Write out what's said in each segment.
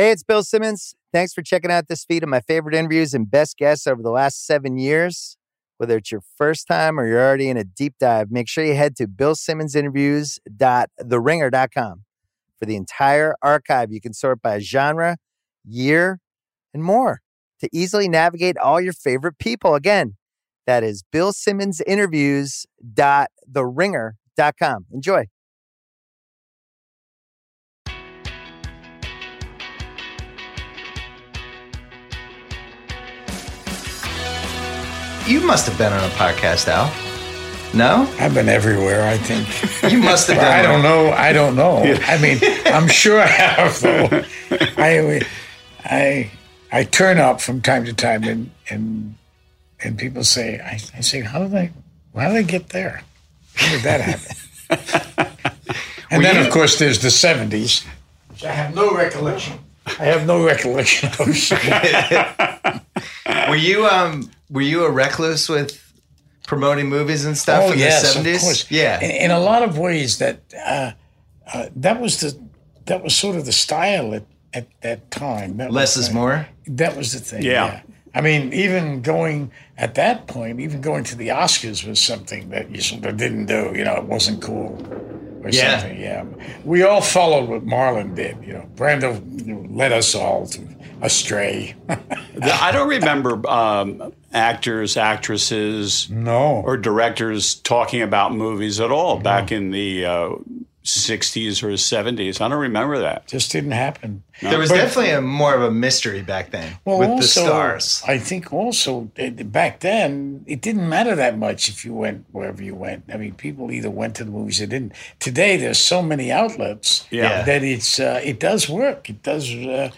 Hey, it's Bill Simmons. Thanks for checking out this feed of my favorite interviews and best guests over the last seven years. Whether it's your first time or you're already in a deep dive, make sure you head to billsimmonsinterviews.theringer.com for the entire archive. You can sort by genre, year, and more to easily navigate all your favorite people. Again, that is billsimmonsinterviews.theringer.com. Enjoy. You must have been on a podcast, Al. No? I've been everywhere, I think. You must have been. I don't know. I don't know. I mean, I'm sure I have, though. I, I, I turn up from time to time, and and and people say, I, I say, how did I, how did I get there? How did that happen? and then, of course, there's the '70s, which I have no recollection. I have no recollection of. Were you um were you a recluse with promoting movies and stuff oh in yes, the seventies? of course. Yeah. In, in a lot of ways, that uh, uh, that was the that was sort of the style at, at that time. That Less was, is uh, more. That was the thing. Yeah. Yeah. I mean, even going at that point, even going to the Oscars was something that you sort of didn't do. You know, it wasn't cool or Yeah. something. Yeah. We all followed what Marlon did. You know, Brando you know, led us all to astray. I don't remember um, actors, actresses, no. or directors talking about movies at all back in the uh, 60s or 70s. I don't remember that. just didn't happen. There was But- definitely a more of a mystery back then Well, with also, the stars. I think also uh, back then it didn't matter that much if you went wherever you went. I mean, people either went to the movies or didn't. Today, there's so many outlets Yeah. that it's uh, it does work. It does uh,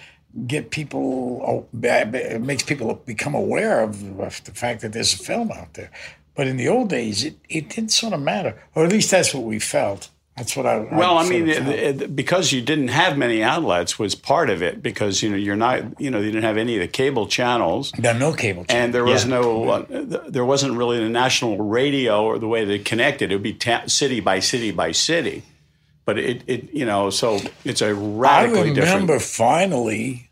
get people. It makes people become aware of, of the fact that there's a film out there. But in the old days, it, it didn't sort of matter, or at least that's what we felt. That's what I. Well, I sort mean, it, it, because you didn't have many outlets was part of it. Because you know you're not, you know, you didn't have any of the cable channels, there no cable. channels. and there was Yeah. no, uh, there wasn't really the national radio or the way they connected. It would be ta- city by city by city, but it, it, you know, so it's a radically different. I remember different. finally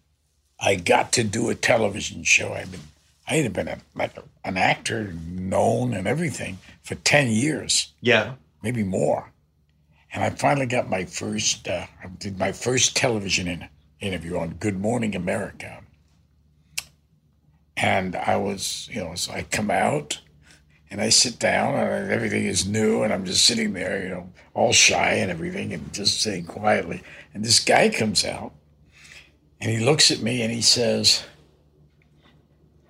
I got to do a television show. I've been I had been a, like a, an actor, known and everything for ten years, yeah. maybe more. And I finally got my first. Uh, I did my first television in, interview on Good Morning America. And I was, you know, so I come out and I sit down and everything is new and I'm just sitting there, you know, all shy and everything and just sitting quietly. And this guy comes out and he looks at me and he says,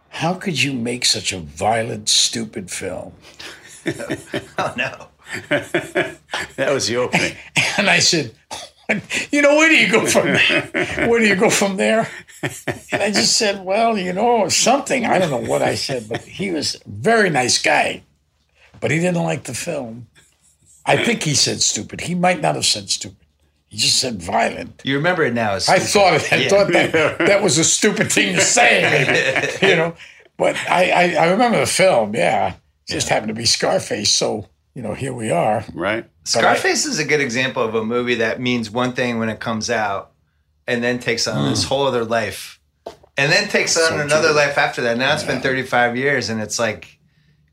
How could you make such a violent, stupid film? Oh no. That was the opening. And I said, you know, where do you go from there? Where do you go from there? And I just said, well, you know, something. I don't know what I said, but he was a very nice guy, but he didn't like the film. I think he said stupid. He might not have said stupid. He just said violent. You remember it now. I thought it, I Yeah. thought that that was a stupid thing to say, maybe, you know. But I, I, I remember the film. Yeah, just happened to be Scarface. So you know, here we are. right? Scarface is a good example of a movie that means one thing when it comes out, and then takes on this hmm. whole other life, and then takes on another life after that. Now it's been 35 years, and it's like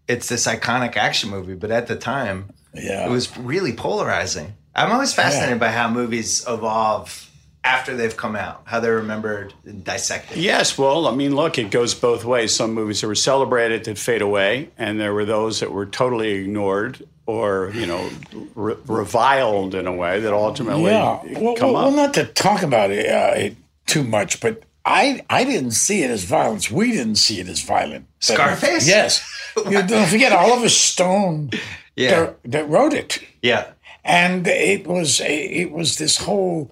it's this iconic action movie. But at the time, Yeah, it was really polarizing. I'm always fascinated by how movies evolve after they've come out, how they're remembered and dissected. Yes, well, I mean, look, it goes both ways. Some movies that were celebrated that fade away, and there were those that were totally ignored or, you know, re- reviled in a way that ultimately yeah. Well, come well, up. well, not to talk about it, uh, it too much, but I I didn't see it as violence. We didn't see it as violent. Scarface? Yes. you don't forget Oliver Stone Yeah, that, that wrote it. yeah, and it was it was this whole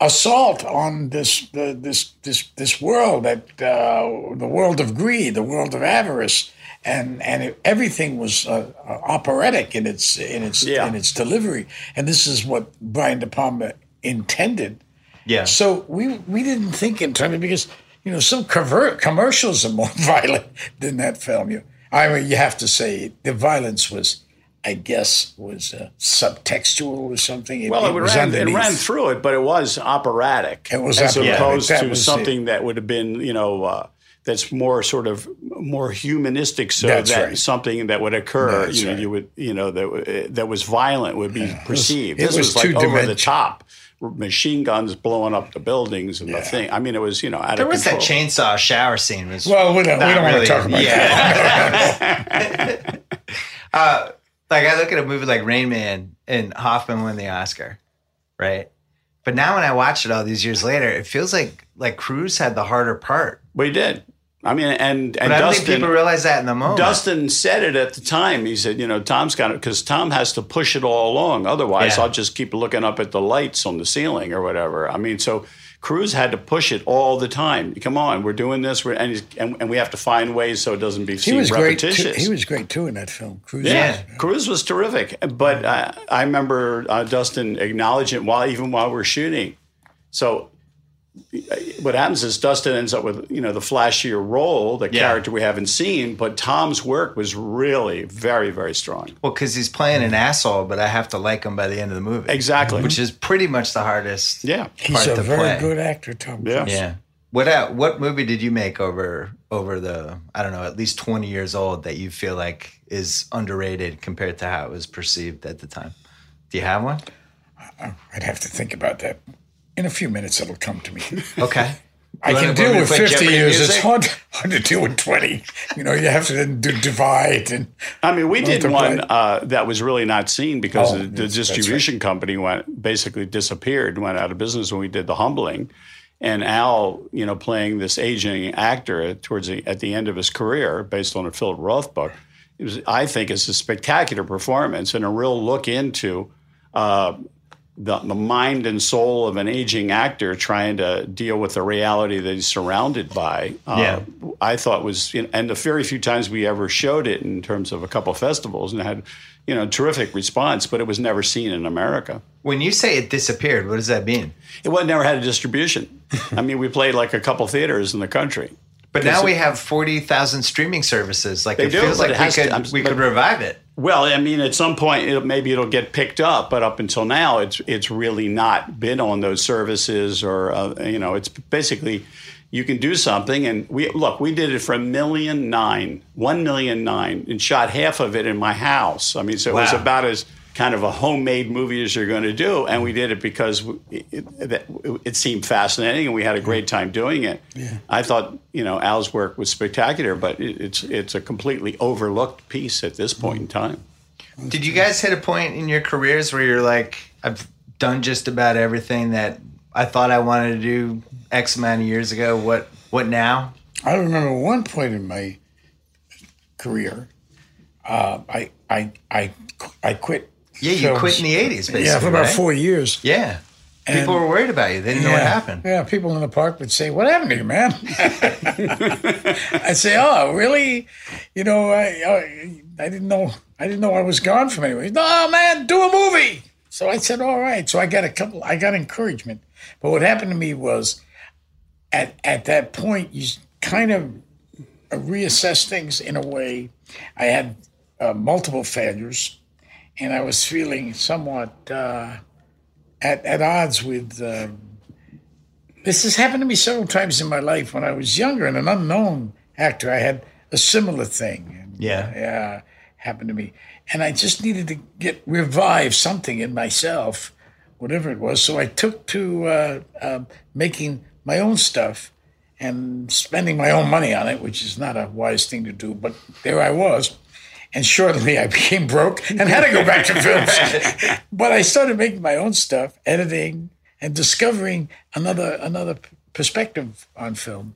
assault on this uh, this this this world that uh, the world of greed, the world of avarice, and and it, everything was uh, uh, operatic in its in its Yeah. in its delivery, and this is what Brian De Palma intended. yeah. So we we didn't think in terms of because you know some cover- commercials are more violent than that film. You, I mean, you have to say the violence was I guess, was uh, subtextual or something. It, Well, it, was ran, it ran through it, but it was operatic. It was as operatic. opposed to something that would have been, you know, uh, that's more sort of more humanistic. So That's that right. something that would occur, That's you know, right. you would, you know, that that was violent would be perceived. it this was was, like over the top, machine guns blowing up the buildings and the thing. I mean, it was, you know, out There of was that chainsaw shower scene. Was Well, we don't, we don't want really- to talk about that. yeah. uh, like I look at a movie like Rain Man and Hoffman won the Oscar, right? But now when I watch it all these years later, it feels like like Cruise had the harder part. We did. I mean, and But and I don't Dustin. think people realize that in the moment. Dustin said it at the time. He said, you know, Tom's got it because Tom has to push it all along. Otherwise, Yeah. I'll just keep looking up at the lights on the ceiling or whatever. I mean, so Cruise had to push it all the time. Come on, we're doing this, we're, and, he's, and and we have to find ways so it doesn't be He seen was great. Too, repetitious. he was great too in that film. Cruise. yeah, Yeah. Cruise was terrific. But uh, I remember uh, Dustin acknowledging it while even while we're shooting. So what happens is Dustin ends up with you know the flashier role, the Yeah. character we haven't seen. But Tom's work was really very very strong. well, because he's playing an asshole, but I have to like him by the end of the movie. Exactly. Which is pretty much the hardest. Yeah. He's a to very play. good actor, Tom. Yeah. Cruise. Yeah. What uh, what movie did you make over over the I don't know at least twenty years old that you feel like is underrated compared to how it was perceived at the time? Do you have one? I'd have to think about that. In a few minutes, it'll come to me. Okay. I You can deal with 50 Jeopardy years. It's hard, hard to deal with 20. You know, you have to then divide. and I mean, we did one uh, that was really not seen because Oh, the, the that's- that's distribution company went basically disappeared, went out of business when we did the humbling. And Al, you know, playing this aging actor towards the, at the end of his career, based on a Philip Roth book, it was, I think, is a spectacular performance and a real look into uh, the, the mind and soul of an aging actor trying to deal with the reality that he's surrounded by. Uh, Yeah. I thought was, you know, and the very few times we ever showed it in terms of a couple festivals and had, you know, terrific response, but it was never seen in America. When you say it disappeared, what does that mean? It was never had a distribution. I mean, we played like a couple theaters in the country. But now we have forty thousand streaming services. Like it do, feels like we has to- we but- could revive it. Well, I mean, at some point, it, maybe it'll get picked up, but up until now, it's it's really not been on those services, or uh, you know, it's basically you can do something, and we look, we did it for a million nine, one million nine, and shot half of it in my house. I mean, so it was about as kind of a homemade movie as you're going to do, and we did it because it, it, it seemed fascinating, and we had a great time doing it. Yeah. I thought, you know, Al's work was spectacular, but it, it's it's a completely overlooked piece at this point in time. Did you guys hit a point in your careers where you're like, I've done just about everything that I thought I wanted to do X amount of years ago? What what now? I remember one point in my career, uh, I, I, I, I quit. Yeah, you films. quit in the eighties, basically. Yeah, for about right? four years. Yeah. People were worried about you. They didn't know what happened. Yeah, people in the park would say, "What happened to you, man?" I'd say, "Oh, really? You know, I, I I didn't know I didn't know I was gone from anywhere." No, man, do a movie. So I said, "All right." So I got a couple. I got encouragement. But what happened to me was, at at that point, you kind of reassess things in a way. I had uh, multiple failures, and I was feeling somewhat. Uh, at, at odds with. Um, this has happened to me several times in my life. When I was younger and an unknown actor, I had a similar thing. And, Yeah. yeah, happened to me, and I just needed to get revive something in myself, whatever it was. So I took to uh, uh, making my own stuff and spending my own money on it, which is not a wise thing to do. But there I was. And shortly I became broke and had to go back to films. but I started making my own stuff, editing and discovering another another perspective on film.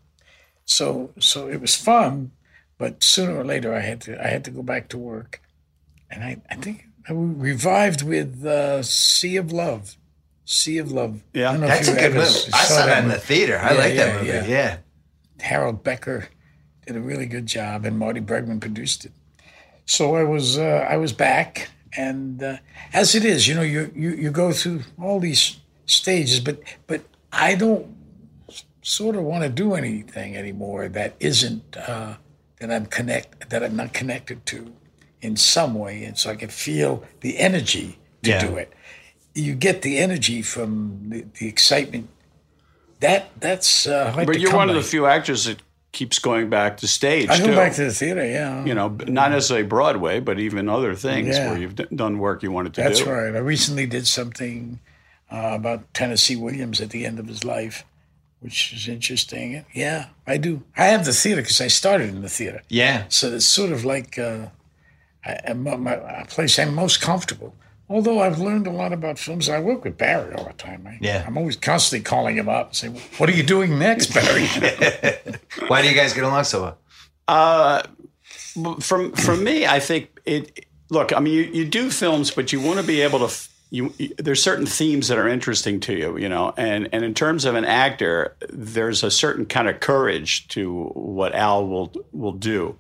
So so it was fun, but sooner or later I had to I had to go back to work. And I, I think I revived with uh, Sea of Love. Sea of Love. Yeah. I don't know if That's a good movie. I saw that in the theater. I Yeah, like that yeah, movie. yeah. Yeah. Harold Becker did a really good job, and Marty Bregman produced it. So I was uh, I was back, and uh, as it is, you know, you, you you go through all these stages, but but I don't sort of want to do anything anymore that isn't uh, that I'm connect that I'm not connected to, in some way, and so I can feel the energy to Yeah. do it. You get the energy from the, the excitement. That that's uh, But you're one of the few actors that keeps going back to stage I too. go back to the theater. Yeah, you know, not necessarily Broadway, but even other things Yeah. where you've d- done work you wanted to That's do. That's right. I recently did something uh, about Tennessee Williams at the end of his life, which is interesting. Yeah, I do. I have the theater because I started in the theater. Yeah. So it's sort of like uh, I, I'm- my, a place I'm most comfortable. Although I've learned a lot about films, I work with Barry all the time. I, Yeah. I'm always constantly calling him up and saying, "What are you doing next, Barry?" Why do you guys get along so well? Uh, from from me, I think it. Look, I mean, you, you do films, but you want to be able to. f- You, you there's certain themes that are interesting to you, you know, and and in terms of an actor, there's a certain kind of courage to what Al will will do.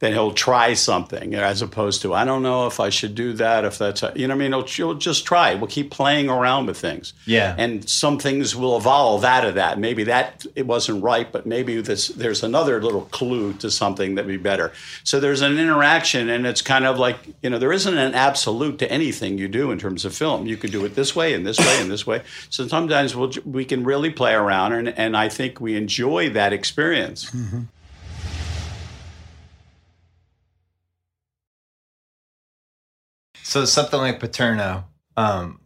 That he'll try something as opposed to I don't know if I should do that if that's you know what I mean he'll, he'll just try we'll keep playing around with things Yeah. and some things will evolve out of that. Maybe that it wasn't right, but maybe this, there's another little clue to something that'd be better. So there's an interaction, and it's kind of like you know there isn't an absolute to anything you do in terms of film. You could do it this way and this way and this way. So sometimes we'll, we can really play around, and, and I think we enjoy that experience. Mm-hmm. So something like Paterno, um,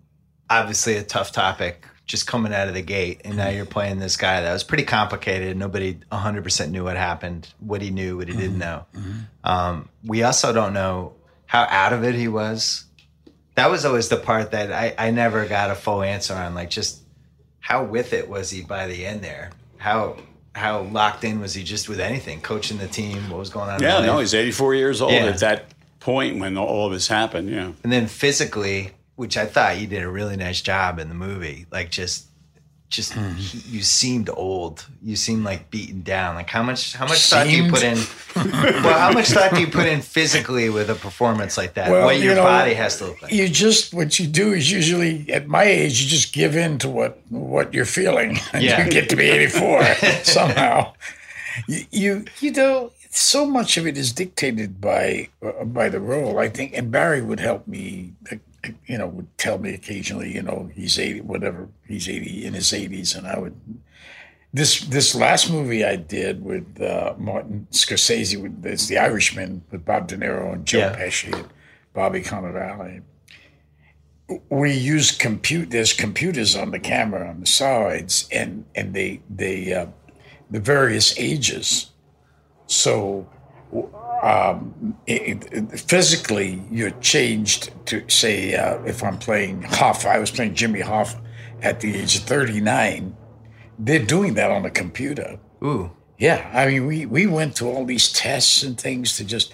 obviously a tough topic just coming out of the gate. And now you're playing this guy that was pretty complicated. Nobody 100% knew what happened, what he knew, what he didn't know. Um, we also don't know how out of it he was. That was always the part that I, I never got a full answer on. Like, just how with it was he by the end there? How how locked in was he just with anything, coaching the team? What was going on? Yeah, no, he's 84 years old Yeah. at that point when all of this happened. Yeah. And then physically, which I thought you did a really nice job in the movie, like just, just hmm. you seemed old. You seemed like beaten down. Like how much, how much thought do you put in? well, how much thought do you put in physically with a performance like that? Well, what your you know, body has to look like. you just what you do is usually at my age you just give in to what what you're feeling and Yeah. you get to be 84 somehow you, you you know so much of it is dictated by uh, by the role i think and barry would help me uh, you know would tell me occasionally you know he's 80 whatever he's 80 in his 80s and i would this this last movie I did with uh, Martin Scorsese, with it's The Irishman with Bob De Niro and Joe Yeah. Pesci and Bobby Cannavale. We use compute. There's computers on the camera on the sides, and and they they uh, the various ages. So um, it, it- physically, you're changed to say uh, if I'm playing Hoffa, I was playing Jimmy Hoffa at the age of 39 they're doing that on the computer. Ooh, Yeah, I mean, we we went through all these tests and things to just,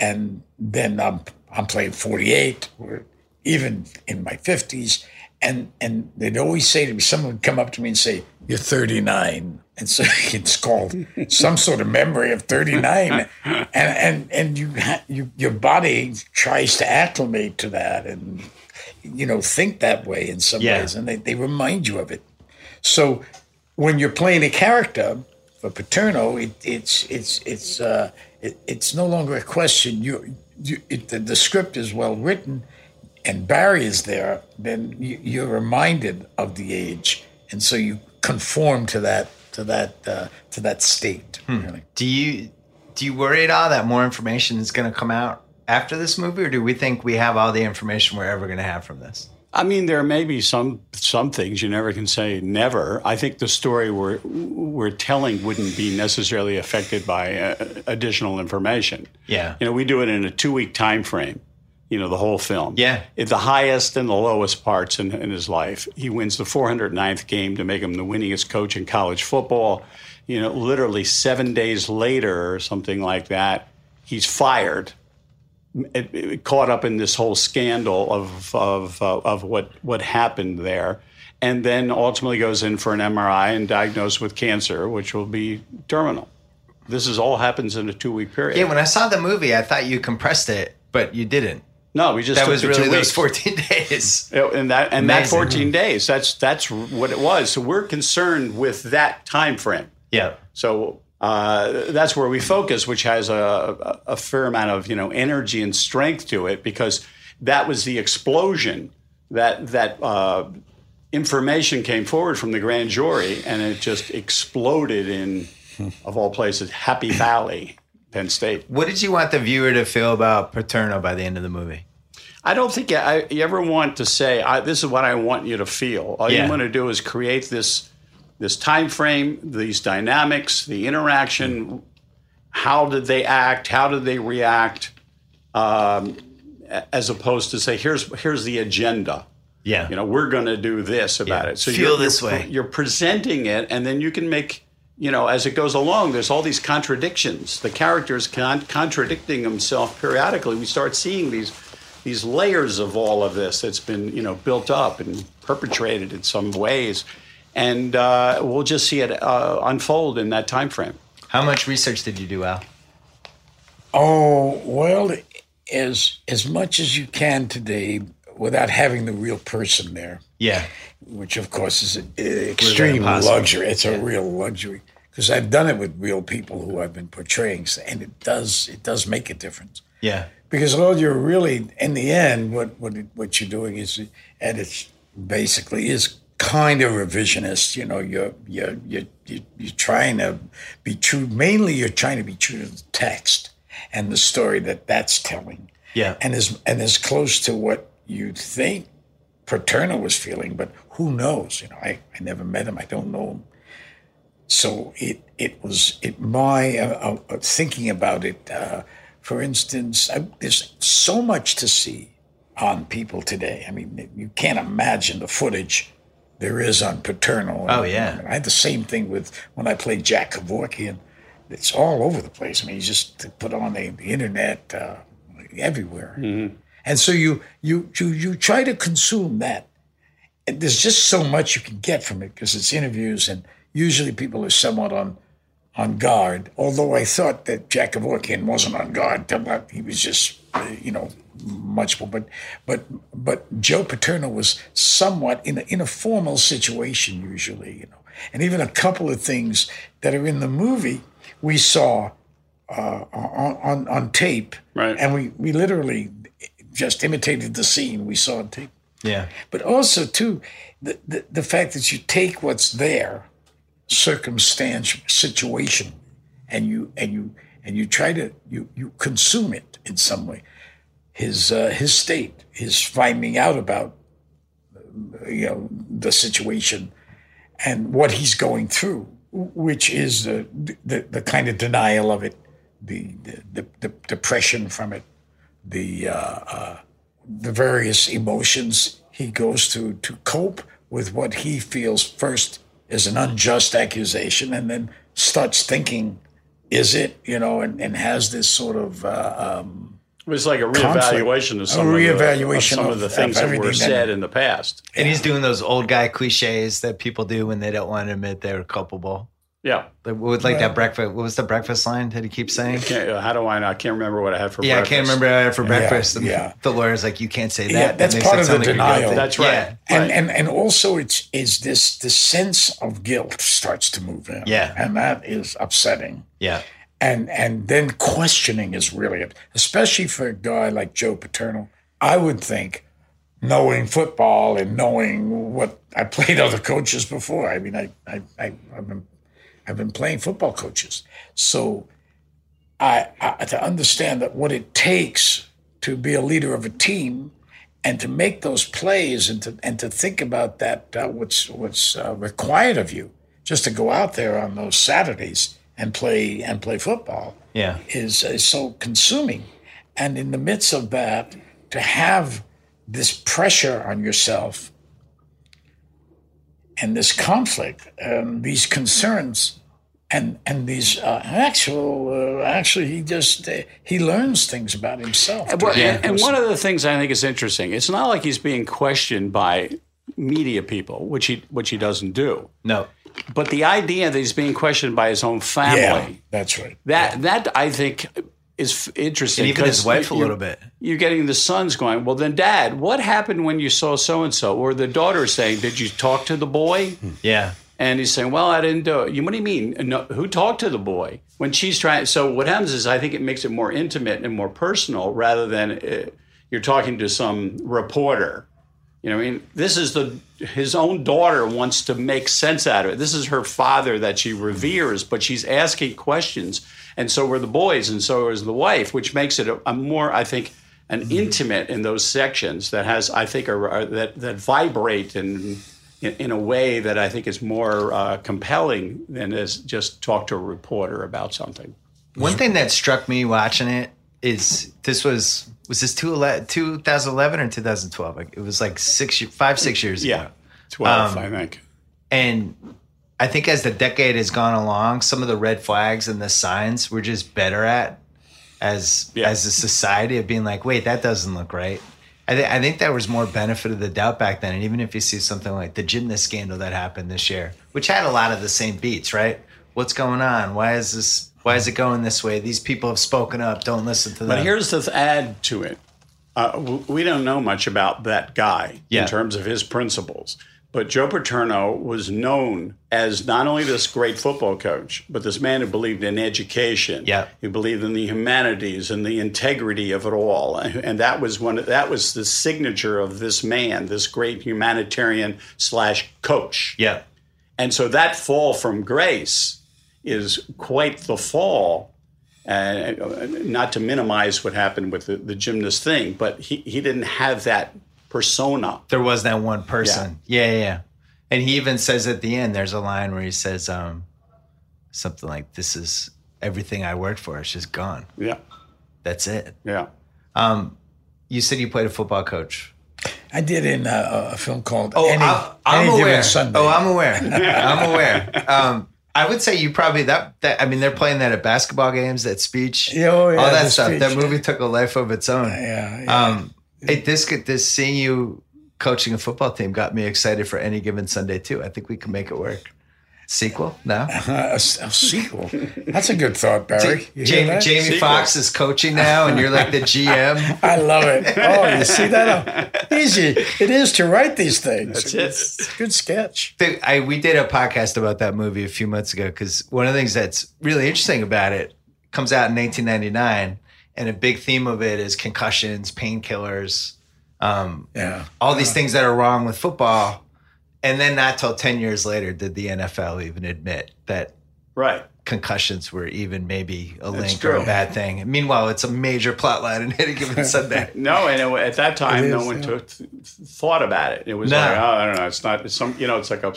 and then I'm I'm playing 48, or even in my 50s, and and they'd always say to me, someone would come up to me and say, "You're 39," and so it's called some sort of memory of 39, and and and you you your body tries to acclimate to that and you know think that way in some Yeah. ways, and they they remind you of it. So when you're playing a character for Paterno, it, it's it's it's uh, it, it's no longer a question. You, you it, the, the script is well written, and Barry is there. Then you, you're reminded of the age, and so you conform to that to that uh, to that state. Really. do you do you worry at all that more information is going to come out after this movie, or do we think we have all the information we're ever going to have from this? I mean, there may be some some things you never can say never. I think the story we're we're telling wouldn't be necessarily affected by uh, additional information. Yeah. you know, we do it in a two week time frame. You know, the whole film. Yeah. At the highest and the lowest parts in, in his life, he wins the 409th game to make him the winningest coach in college football. You know, literally seven days later or something like that, he's fired it, it caught up in this whole scandal of of uh, of what what happened there, and then ultimately goes in for an MRI and diagnosed with cancer, which will be terminal. This is all happens in a two week period. Yeah, when I saw the movie, I thought you compressed it, but you didn't. No, we just That took was the really two those. 14 days. And that and that 14 days. That's that's what it was. So we're concerned with that time frame. Yeah. So uh, that's where we focus, which has a, a fair amount of you know energy and strength to it, because that was the explosion that that uh, information came forward from the grand jury, and it just exploded in, of all places, Happy Valley, Penn State. What did you want the viewer to feel about Paterno by the end of the movie? I don't think I, you ever want to say, I, "This is what I want you to feel." All Yeah. you want to do is create this this time frame, these dynamics, the interaction. How did they act? How did they react? Um, as opposed to say, "Here's here's the agenda." Yeah. You know, we're going to do this about Yeah. it. So Feel you're, this you're, way. You're presenting it, and then you can make. You know, as it goes along, there's all these contradictions. The characters con- contradicting themselves periodically. We start seeing these these layers of all of this that's been you know built up and perpetrated in some ways, and uh, we'll just see it uh, unfold in that time frame. How much research did you do, Al? Oh well, as as much as you can today, without having the real person there, Yeah. which of course is an extreme luxury. It's a real luxury because I've done it with real people who I've been portraying, and it does it does make a difference. Yeah. Because all you're really, in the end, what what what you're doing is, and it's basically is kind of revisionist. You know, you're you're you're you're you're trying to be true. Mainly, you're trying to be true to the text and the story that that's telling. Yeah. and as and as close to what you think Paterno was feeling, but who knows? You know, I, I never met him. I don't know him. So it it was it my uh, uh, thinking about it. Uh, for instance, I, there's so much to see on people today. I mean, you can't imagine the footage there is on Paterno. Oh, yeah. I had the same thing with when I played Jack Kevorkian. It's all over the place. I mean, you just put on the, the internet uh, everywhere, and so you you you you try to consume that. And there's just so much you can get from it because it's interviews, and usually people are somewhat on on guard. Although I thought that Jack Kevorkian wasn't on guard, he was just uh, you know much more. But but but Joe Paterno was somewhat in a, in a formal situation usually, you know, and even a couple of things that are in the movie we saw uh, on, on on tape, Right. And we we literally just imitated the scene we saw on tape Yeah. but also too the, the, the fact that you take what's there circumstance situation and you and you and you try to you you consume it in some way. His uh, his state his finding out about uh, you know the situation and what he's going through which is the the, the kind of denial of it the the, the, the depression from it the uh, the various emotions he goes through to cope with what he feels first is an unjust accusation and then starts thinking is it you know and, and has this sort of uh, um, It was like a Conflict. reevaluation of some, A of, the, of some of, of- the of things that were said in the past. And he's doing those old guy cliches that people do when they don't want to admit they're culpable. Yeah. Like, what was like that breakfast? What was the breakfast line that he keeps saying? Uh, how do I know? I can't remember what I had for breakfast. Yeah, I can't remember what I had for breakfast. And yeah. The lawyer's like, you can't say that. Yeah, that's makes part of the like denial. That's right. Yeah. and, Right. and and also it's is this the sense of guilt starts to move in Yeah. and that is upsetting Yeah. and and then questioning is really especially for a guy like Joe Paterno. I would think knowing football and knowing what I played other coaches before. I mean, I I, I I've been I've been playing football coaches, so I, I to understand that what it takes to be a leader of a team and to make those plays and to and to think about that uh, what's what's uh, required of you just to go out there on those Saturdays and play and play football Yeah. is, is so consuming. And in the midst of that, to have this pressure on yourself and this conflict, and these concerns, and and these uh, actual, uh, actually, he just uh, he learns things about himself. Well, Yeah. and, and one of the things I think is interesting, it's not like he's being questioned by media people, which he which he doesn't do. No. But the idea that he's being questioned by his own family, yeah, that's right. that that I think is interesting. And even his wife a little bit. You're getting the sons going. Well, then, Dad, what happened when you saw so and so? Or the daughter saying, "Did you talk to the boy?" Yeah. And he's saying, "Well, I didn't do it." You, what do you mean? No, who talked to the boy when she's trying? So what happens is, I think it makes it more intimate and more personal, rather than uh, you're talking to some reporter. You know, I mean, this is the his own daughter wants to make sense out of it. This is her father that she reveres, but she's asking questions, and so were the boys, and so is the wife, which makes it a, a more, I think, an mm-hmm. intimate in those sections that has, I think, are, are that that vibrate and in, in, a way that I think is more uh, compelling than is just talk to a reporter about something. One thing that struck me watching it is this was was this 2011 or 2012? It was like six, five, six years yeah, ago. 12, um, I think. And I think as the decade has gone along, some of the red flags and the signs we're just better at as yeah. as a society of being like, wait, that doesn't look right. I, th- I think there was more benefit of the doubt back then. And even if you see something like the gymnast scandal that happened this year, which had a lot of the same beats, right? What's going on? Why is this? Why is it going this way? These people have spoken up. Don't listen to them. But here's the add to it. Uh, we don't know much about that guy yeah. in terms of his principles. But Joe Paterno was known as not only this great football coach, but this man who believed in education. Yeah. He believed in the humanities and the integrity of it all. And that was one that was the signature of this man, this great humanitarian slash coach. Yeah. And so that fall from grace is quite the fall. Uh, not to minimize what happened with the, the gymnast thing, but he, he didn't have that persona. There was that one person. Yeah. yeah, yeah. And he even says at the end, there's a line where he says um, something like, "This is everything I worked for. It's just gone. Yeah, that's it." Yeah. Um, you said you played a football coach. I did in a, a film called Oh, Any, I'm, I'm Any aware. Oh, I'm aware. I'm aware. Um, I would say you probably that that I mean they're playing that at basketball games, that speech, oh, yeah, all that stuff. Speech, that movie took a life of its own. Yeah, yeah. Um, Hey, this this seeing you coaching a football team got me excited for any given Sunday too. I think we can make it work. Sequel? No, uh, a, a, sequel. That's a good thought, Barry. Jamie, Jamie Foxx is coaching now, and you're like the GM. I love it. Oh, you see that? Oh, easy. It is to write these things. That's it. It's good sketch. I, we did a podcast about that movie a few months ago because one of the things that's really interesting about it comes out in 1999 and a big theme of it is concussions, painkillers, um, yeah, all these things that are wrong with football. And then not till ten years later did the NFL even admit that right concussions were even maybe a That's link true. or a bad thing. Meanwhile, it's a major plot line in any given Sunday. no, and it, at that time, is, no one yeah. took, thought about it. It was no. like, oh, I don't know. It's not it's some, you know, it's like a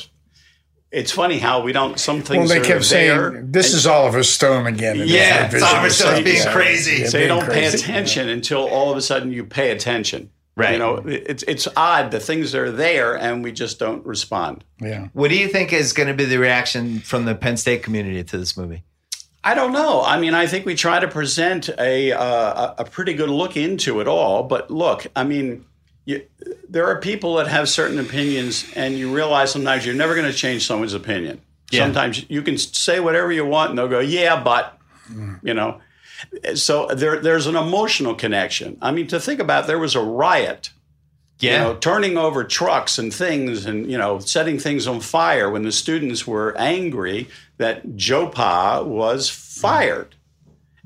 it's funny how we don't. Some things. Well, they kept saying this is Oliver Stone again. Yeah, it's Oliver Stone being crazy. Yeah, so you don't crazy. pay attention yeah. until all of a sudden you pay attention. Right. You know, it's it's odd. The things are there, and we just don't respond. Yeah. What do you think is going to be the reaction from the Penn State community to this movie? I don't know. I mean, I think we try to present a uh, a pretty good look into it all. But look, I mean you, there are people that have certain opinions, and you realize sometimes you're never going to change someone's opinion. Yeah. Sometimes you can say whatever you want, and they'll go, "Yeah, but," mm. you know. So there, there's an emotional connection. I mean, to think about, there was a riot. Yeah. You know, turning over trucks and things, and you know, setting things on fire when the students were angry that Joe Pa was fired,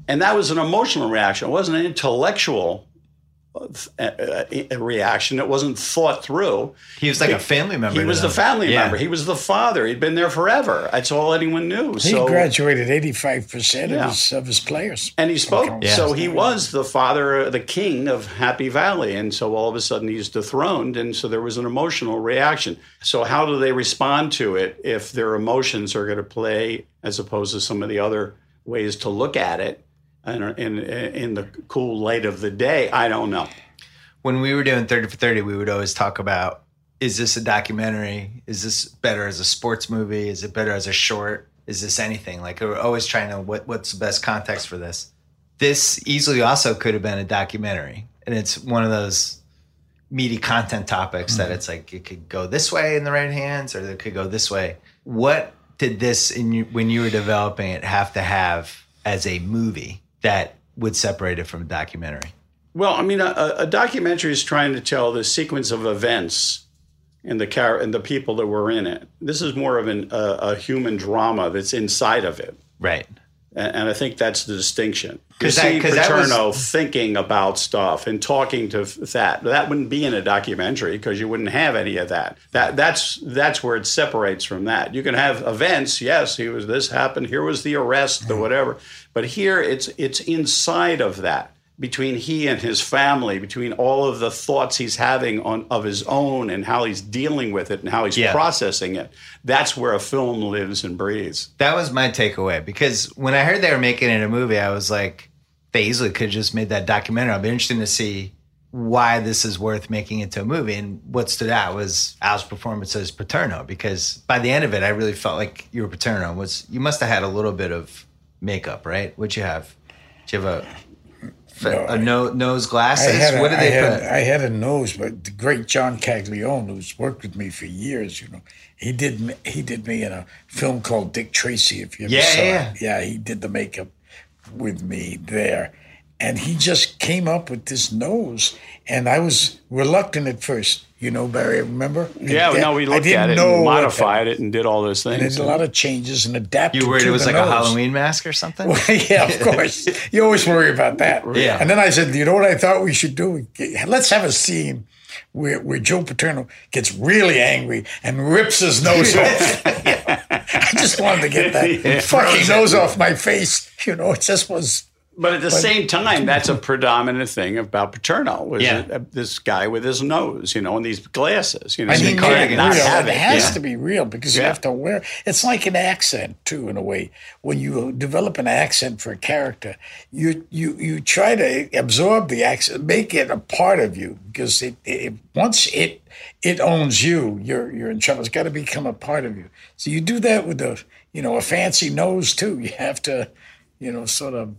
and that was an emotional reaction. It wasn't an intellectual a, uh, uh, a, reaction. It wasn't thought through. He was like he, a family member. He was the family yeah. member. He was the father. He'd been there forever. That's all anyone knew. He so, graduated eighty five percent of his of his players, and he spoke. Yeah. So he was the father, uh, the king of Happy Valley, and so all of a sudden he's dethroned, and so there was an emotional reaction. So how do they respond to it if their emotions are going to play as opposed to some of the other ways to look at it? In, in, in the cool light of the day. I don't know. When we were doing 30 for 30, we would always talk about is this a documentary? Is this better as a sports movie? Is it better as a short? Is this anything? Like we're always trying to what what's the best context for this? This easily also could have been a documentary. And it's one of those meaty content topics mm-hmm. that it's like it could go this way in the right hands or it could go this way. What did this in you, when you were developing it have to have as a movie that would separate it from a documentary? Well, I mean, a, a documentary is trying to tell the sequence of events and the car and the people that were in it. This is more of an, uh, a human drama that's inside of it. Right. And, I think that's the distinction. You that- see that was- Paterno thinking about stuff and talking to that. That wouldn't be in a documentary because you wouldn't have any of that. That that's that's where it separates from that. You can have events. Yes, he was this happened. Here was the arrest or mm-hmm. whatever. But here it's it's inside of that between he and his family, between all of the thoughts he's having on of his own and how he's dealing with it and how he's Yeah. processing it. That's where a film lives and breathes. That was my takeaway because when I heard they were making it a movie, I was like, they easily could have just made that documentary. I'll be interested to see why this is worth making into a movie. And what stood out was Al's performance as Paterno because by the end of it, I really felt like you were Paterno. Was you must have had a little bit of makeup, right? What'd you have? Did you have a a no, nose glasses? a, what did I, they had, put? I had a nose, but the great John Caglione, who's worked with me for years, you know, he did me- he did me in a film called Dick Tracy. If you ever Yeah, saw yeah, it, yeah, he did the makeup with me there, and he just came up with this nose, and I was reluctant at first. You know, Barry, remember? Yeah, I- no, we looked at it and what the- modified it and did all those And things. did a lot of changes and adapted. You worried to it was the like a. Halloween mask or something? yeah, of course. You always worry about that. Yeah. And then I said, you know what I thought we should do? Let's have a scene where, where Joe Paterno gets really angry and rips his nose off. I just wanted to get that fucking nose off my face. You know, it just was. But at the same time, that's a predominant thing about Paterno. Was Yeah. it, uh, this guy with his nose, you know, and these glasses, you know, I you mean, can't yeah, not real. have it it. has Yeah. to be real because you have to wear. It's like an accent too, in a way. When you develop an accent for a character, you you you try to absorb the accent, make it a part of you because it, it once it it owns you, you're you're in trouble. It's got to become a part of you. So you do that with a you know a fancy nose too. You have to you know sort of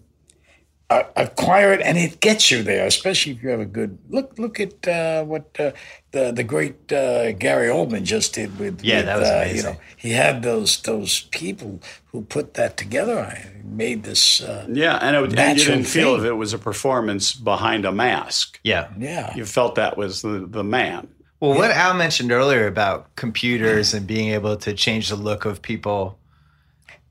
acquire it, and it gets you there. Especially if you have a good look. Look at uh, what uh, the the great uh, Gary Oldman just did with. Yeah, with, that was uh, amazing. You know, he had those those people who put that together. I made this. Uh, Yeah, and, it, and you didn't feel if it was a performance behind a mask. yeah. yeah, You felt that was the, the man. Well, what Al mentioned earlier about computers and being able to change the look of people,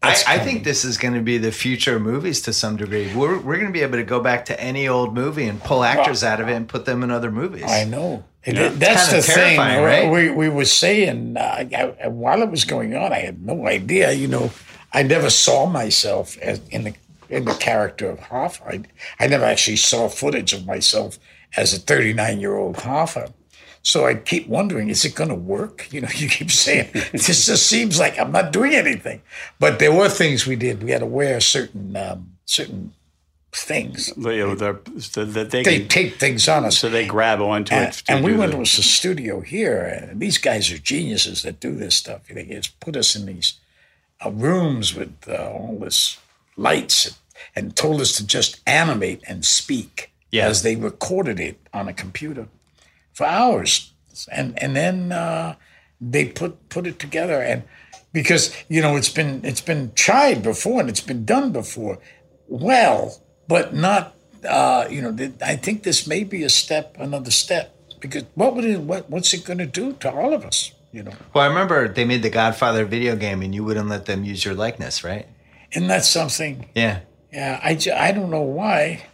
I, I think this is going to be the future of movies to some degree. We're, we're going to be able to go back to any old movie and pull actors out of it and put them in other movies. I know. Yeah. that's the thing. right? We we were saying uh, I, I- while it was going on, I had no idea. You know, I never saw myself as in the in the character of Hoffa. I, I never actually saw footage of myself as a 39 year old Hoffa. So I keep wondering, is it going to work? You know, you keep saying this just seems like I'm not doing anything. But there were things we did. We had to wear certain um, certain things. The, you know, the, the, that they, They things on us. so they grab onto And, it. and we went the- to a studio here, and these guys are geniuses that do this stuff. They just put us in these uh, rooms with uh, all this lights and told us to just animate and speak Yeah. as they recorded it on a computer for hours. And and then uh, they put put it together and because you know it's been it's been tried before and it's been done before well but not uh, you know I think this may be a step another step because what would it what what's it going to do to all of us you know Well, I remember they made the Godfather video game and you wouldn't let them use your likeness, right? isn't that something Yeah. yeah I, I don't know why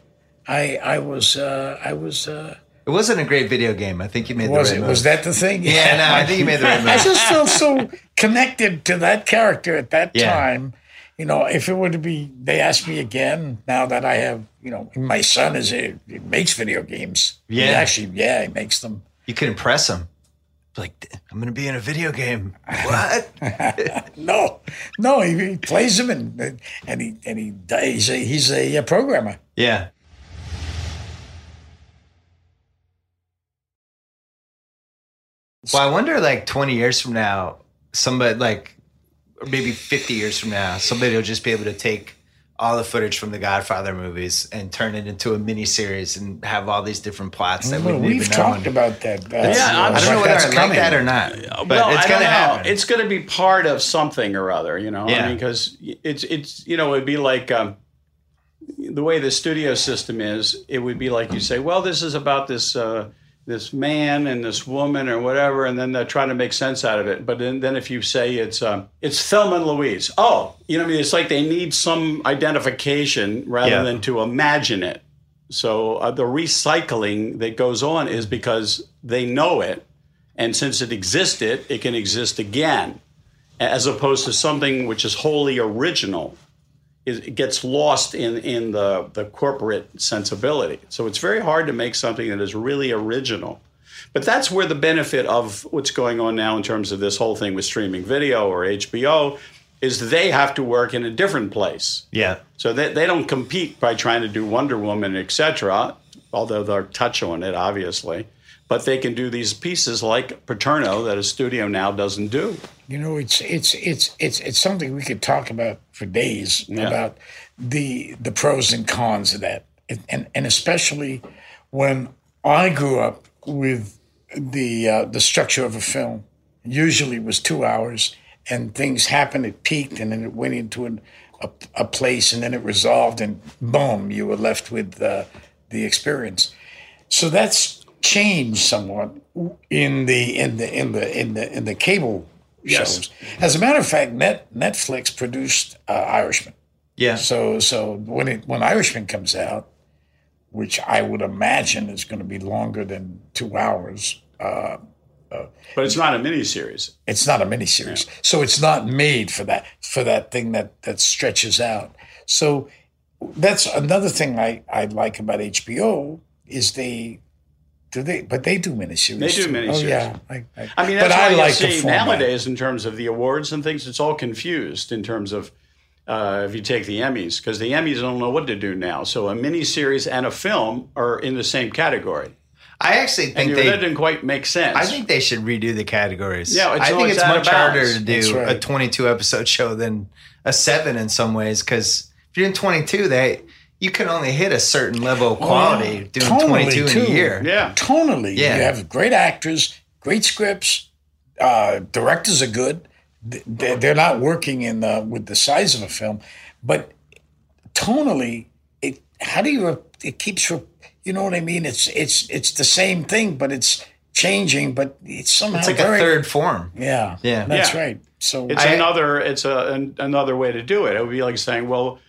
I I was uh, I was uh, It wasn't a great video game. I think you made was the it right was that the thing Yeah, no, I think you made the right move. I just felt so connected to that character at that Yeah. time. You know, if it were to be, they asked me again. Now that I have, you know, my son is a he makes video games. He Yeah. actually, yeah, he makes them. You could impress them. Like, I'm going to be in a video game. What? No, no, he, he plays them and and he and he he's a, he's a uh, programmer. yeah. Well, I wonder, like, 20 years from now, somebody, like, or maybe 50 years from now, somebody will just be able to take all the footage from the Godfather movies and turn it into a mini series and have all these different plots that we Well, didn't we've even talked And- about that. Yeah, I'm I don't know whether that's I like that or not, but well, it's I going to don't know. happen. It's going to be part of something or other, you know. Yeah. I mean, because it's it's you know it'd be like um, the way the studio system is. It would be like you say, well, this is about this uh, this man and this woman or whatever, and then they're trying to make sense out of it. But then, then if you say it's um, it's Thelma and Louise, oh, you know, what I mean, it's like they need some identification rather Yeah. than to imagine it. So uh, the recycling that goes on is because they know it, and since it existed, it can exist again, as opposed to something which is wholly original. It it gets lost in in the the corporate sensibility. So it's very hard to make something that is really original. But that's where the benefit of what's going on now in terms of this whole thing with streaming video or HBO is they have to work in a different place. Yeah. So they, they don't compete by trying to do Wonder Woman, etc., although they'll touch on it, obviously. But they can do these pieces like Paterno that a studio now doesn't do. You know, it's it's it's it's it's something we could talk about for days Yeah. about the the pros and cons of that, and and especially when I grew up with the uh, the structure of a film. Usually it was two hours, and things happened. It peaked, and then it went into an, a a place, and then it resolved, and boom, you were left with uh, the experience. So that's changed somewhat in the in the in the in the in the cable Yes. shows. As a matter of fact, Net Netflix produced uh, Irishman. Yeah. So so when it when Irishman comes out, which I would imagine is going to be longer than two hours. Uh, But it's not a miniseries. it's not a miniseries, so it's not made for that for that thing that that stretches out. So that's another thing I, I like about HBO is they do they but they do miniseries. They do too. Oh yeah, I, I, I mean, but that's I why like you the see format. nowadays in terms of the awards and things, it's all confused in terms of uh, if you take the Emmys, because the Emmys don't know what to do now. So a miniseries and a film are in the same category. I actually think you- they. that didn't quite make sense. I think they should redo the categories. Yeah, it's I think it's much harder to do right. a 22 episode show than a seven in some ways. Because if you're doing 22, they you can only hit a certain level of quality doing Tonally, 22 in a year. yeah. tonally. Yeah. You have great actors, great scripts. Uh, directors are good. They're they're not working in the, with the size of a film, but tonally, it how do you it keeps re- you know what I mean? It's it's it's the same thing, but it's changing, but it's somehow It's like very, a third form. Yeah, Yeah. that's Yeah. right. So It's I- another. It's a an, another way to do it. It would be like saying, well,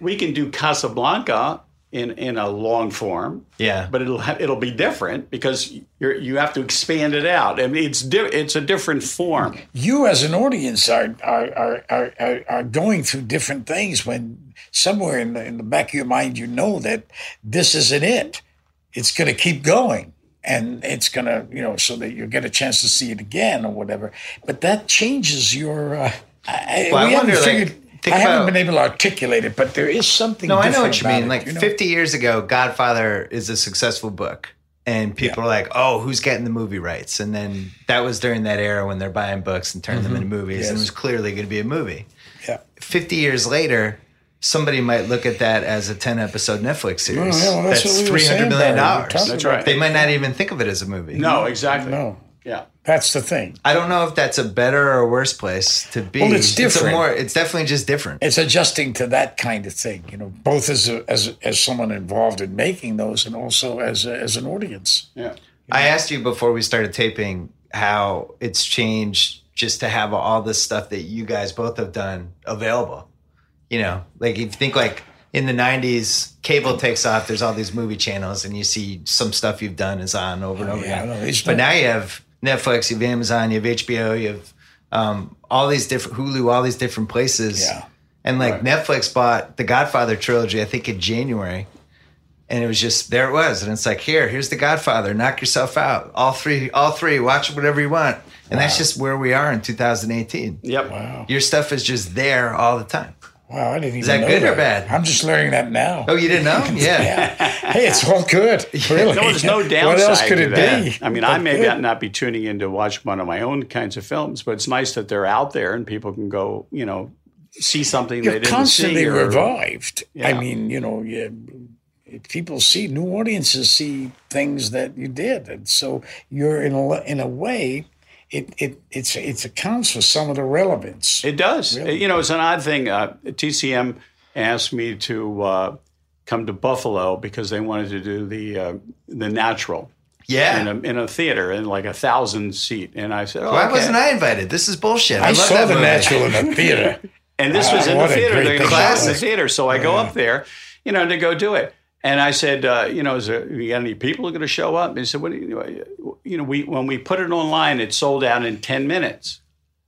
we can do Casablanca in in a long form, Yeah. but it'll ha- it'll be different because you're you have to expand it out. I mean, it's di- it's a different form. you as an audience are are, are, are, are are going through different things when somewhere in the, in the back of your mind you know that this isn't it it's going to keep going and it's going to you know so that you get a chance to see it again or whatever but that changes your uh, I, Well, I we haven't wonder, like, figured think I haven't about- been able to articulate it but there is something No, I know what you mean. it, Like you know? 50 years ago, Godfather is a successful book. And people are like, oh, who's getting the movie rights? And then that was during that era when they're buying books and turning them into movies. And it Mm-hmm. Was clearly going to be a movie. yeah 50 years later, somebody might look at that as a 10 episode Netflix series. Oh, yeah, well, that's that's what we were 300 saying, million. Barry. We were dollars. That's right. They might not even think of it as a movie. No, exactly. no Yeah. That's the thing I don't know if that's a better or a worse place to be. Well, it's a different. more, it's definitely just different. it's adjusting to that kind of thing, you know, both as a, as as someone involved in making those, and also as a, as an audience. Yeah. I asked you before we started taping how it's changed just to have all this stuff that you guys both have done available. You know, like if you think like in the 90s, cable takes off, there's all these movie channels, and you see some stuff you've done is on over and oh, over yeah, again. no, but not- now you have Netflix, you have Amazon, you have HBO, you have um, all these different Hulu, all these different places. Yeah. And like Right. Netflix bought the Godfather trilogy, I think in January. And it was just there it was. And it's like, here, here's the Godfather. Knock yourself out. All three, all three, watch whatever you want. And that's just where we are in 2018. Yep. Wow, Your stuff is just there all the time. Wow, I didn't even. Know that. Is that know good or bad? I'm just learning that now. Oh, you didn't know? Yeah. yeah. Hey, it's all good. Really. No, there's no downside. What else could it that. be? I mean, I But may good. not be tuning in to watch one of my own kinds of films, but it's nice that they're out there and people can go, you know, see something they You're didn't constantly see. or- revived. I mean, you know, you, people see new audiences see things that you did, and so you're in a in a way, it it it's it accounts for some of the relevance. It does. You know, it's an odd thing. Uh, TCM asked me to uh, come to Buffalo because they wanted to do the uh, the natural. Yeah. in a, in a theater in like a thousand seat. And I said, oh, Why okay. wasn't I invited? This is bullshit. I, I love saw the movie. natural in the theater. And this was in the a theater. great They're thing going to that in the was. theater. So I go up there, you know, to go do it. And I said, uh, you know, is there you got any people are going to show up? And he said, what do you, you know, we when we put it online, it sold out in ten minutes.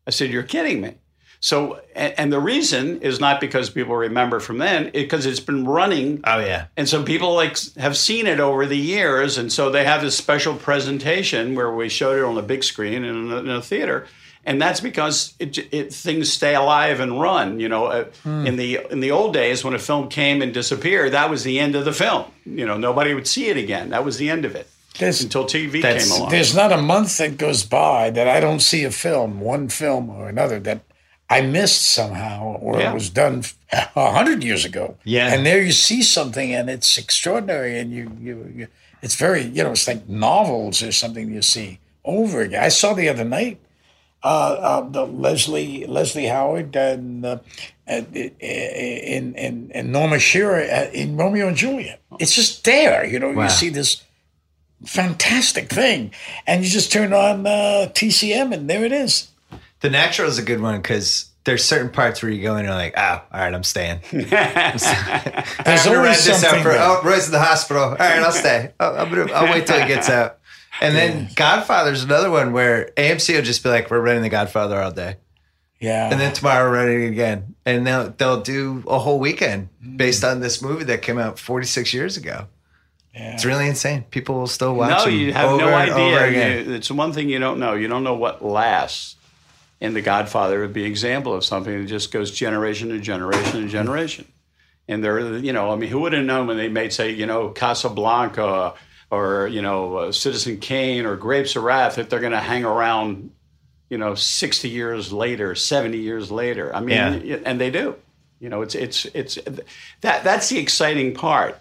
I said, you're kidding me. So, and, and the reason is not because people remember from then, because it's been running Oh yeah. and so people like have seen it over the years, and so they have this special presentation where we showed it on a big screen in a, in a theater, and that's because it, it things stay alive and run. You know, uh, in the in the old days when a film came and disappeared, that was the end of the film. You know, nobody would see it again. That was the end of it There's, until TV came along. there's not a month that goes by that I don't see a film, one film or another, that I missed somehow or Yeah. it was done a hundred years ago. Yeah. And there you see something and it's extraordinary and you, you, you it's very, you know, it's like novels or something you see over again. I saw the other night uh, uh, the Leslie Leslie Howard and uh, uh, in, in, in Norma Shearer uh, in Romeo and Juliet. It's just there, you know. Wow. You see this fantastic thing, and you just turn on uh, TCM, and there it is. The natural is a good one because there's certain parts where you go in and you're like, oh, all right, I'm staying. There's I'm gonna ride always this out something. for. there. Oh, Roy's in the hospital. All right, I'll stay. I'll, I'm gonna, I'll wait till he gets out. And then Godfather's another one where AMC will just be like, we're running The Godfather all day, yeah, and then tomorrow we're running again, and they'll they'll do a whole weekend mm-hmm. based on this movie that came out 46 years ago. yeah. It's really insane. People will still watch. no, you have over no idea. You- it's one thing you don't know. You don't know what lasts. And The Godfather would be an example of something that just goes generation to generation to generation. And there, you know, I mean, who would have known when they made, say, you know, Casablanca or you know, uh, Citizen Kane or Grapes of Wrath that they're going to hang around, you know, sixty years later, seventy years later. I mean, Yeah. and they do. You know, it's it's it's that that's the exciting part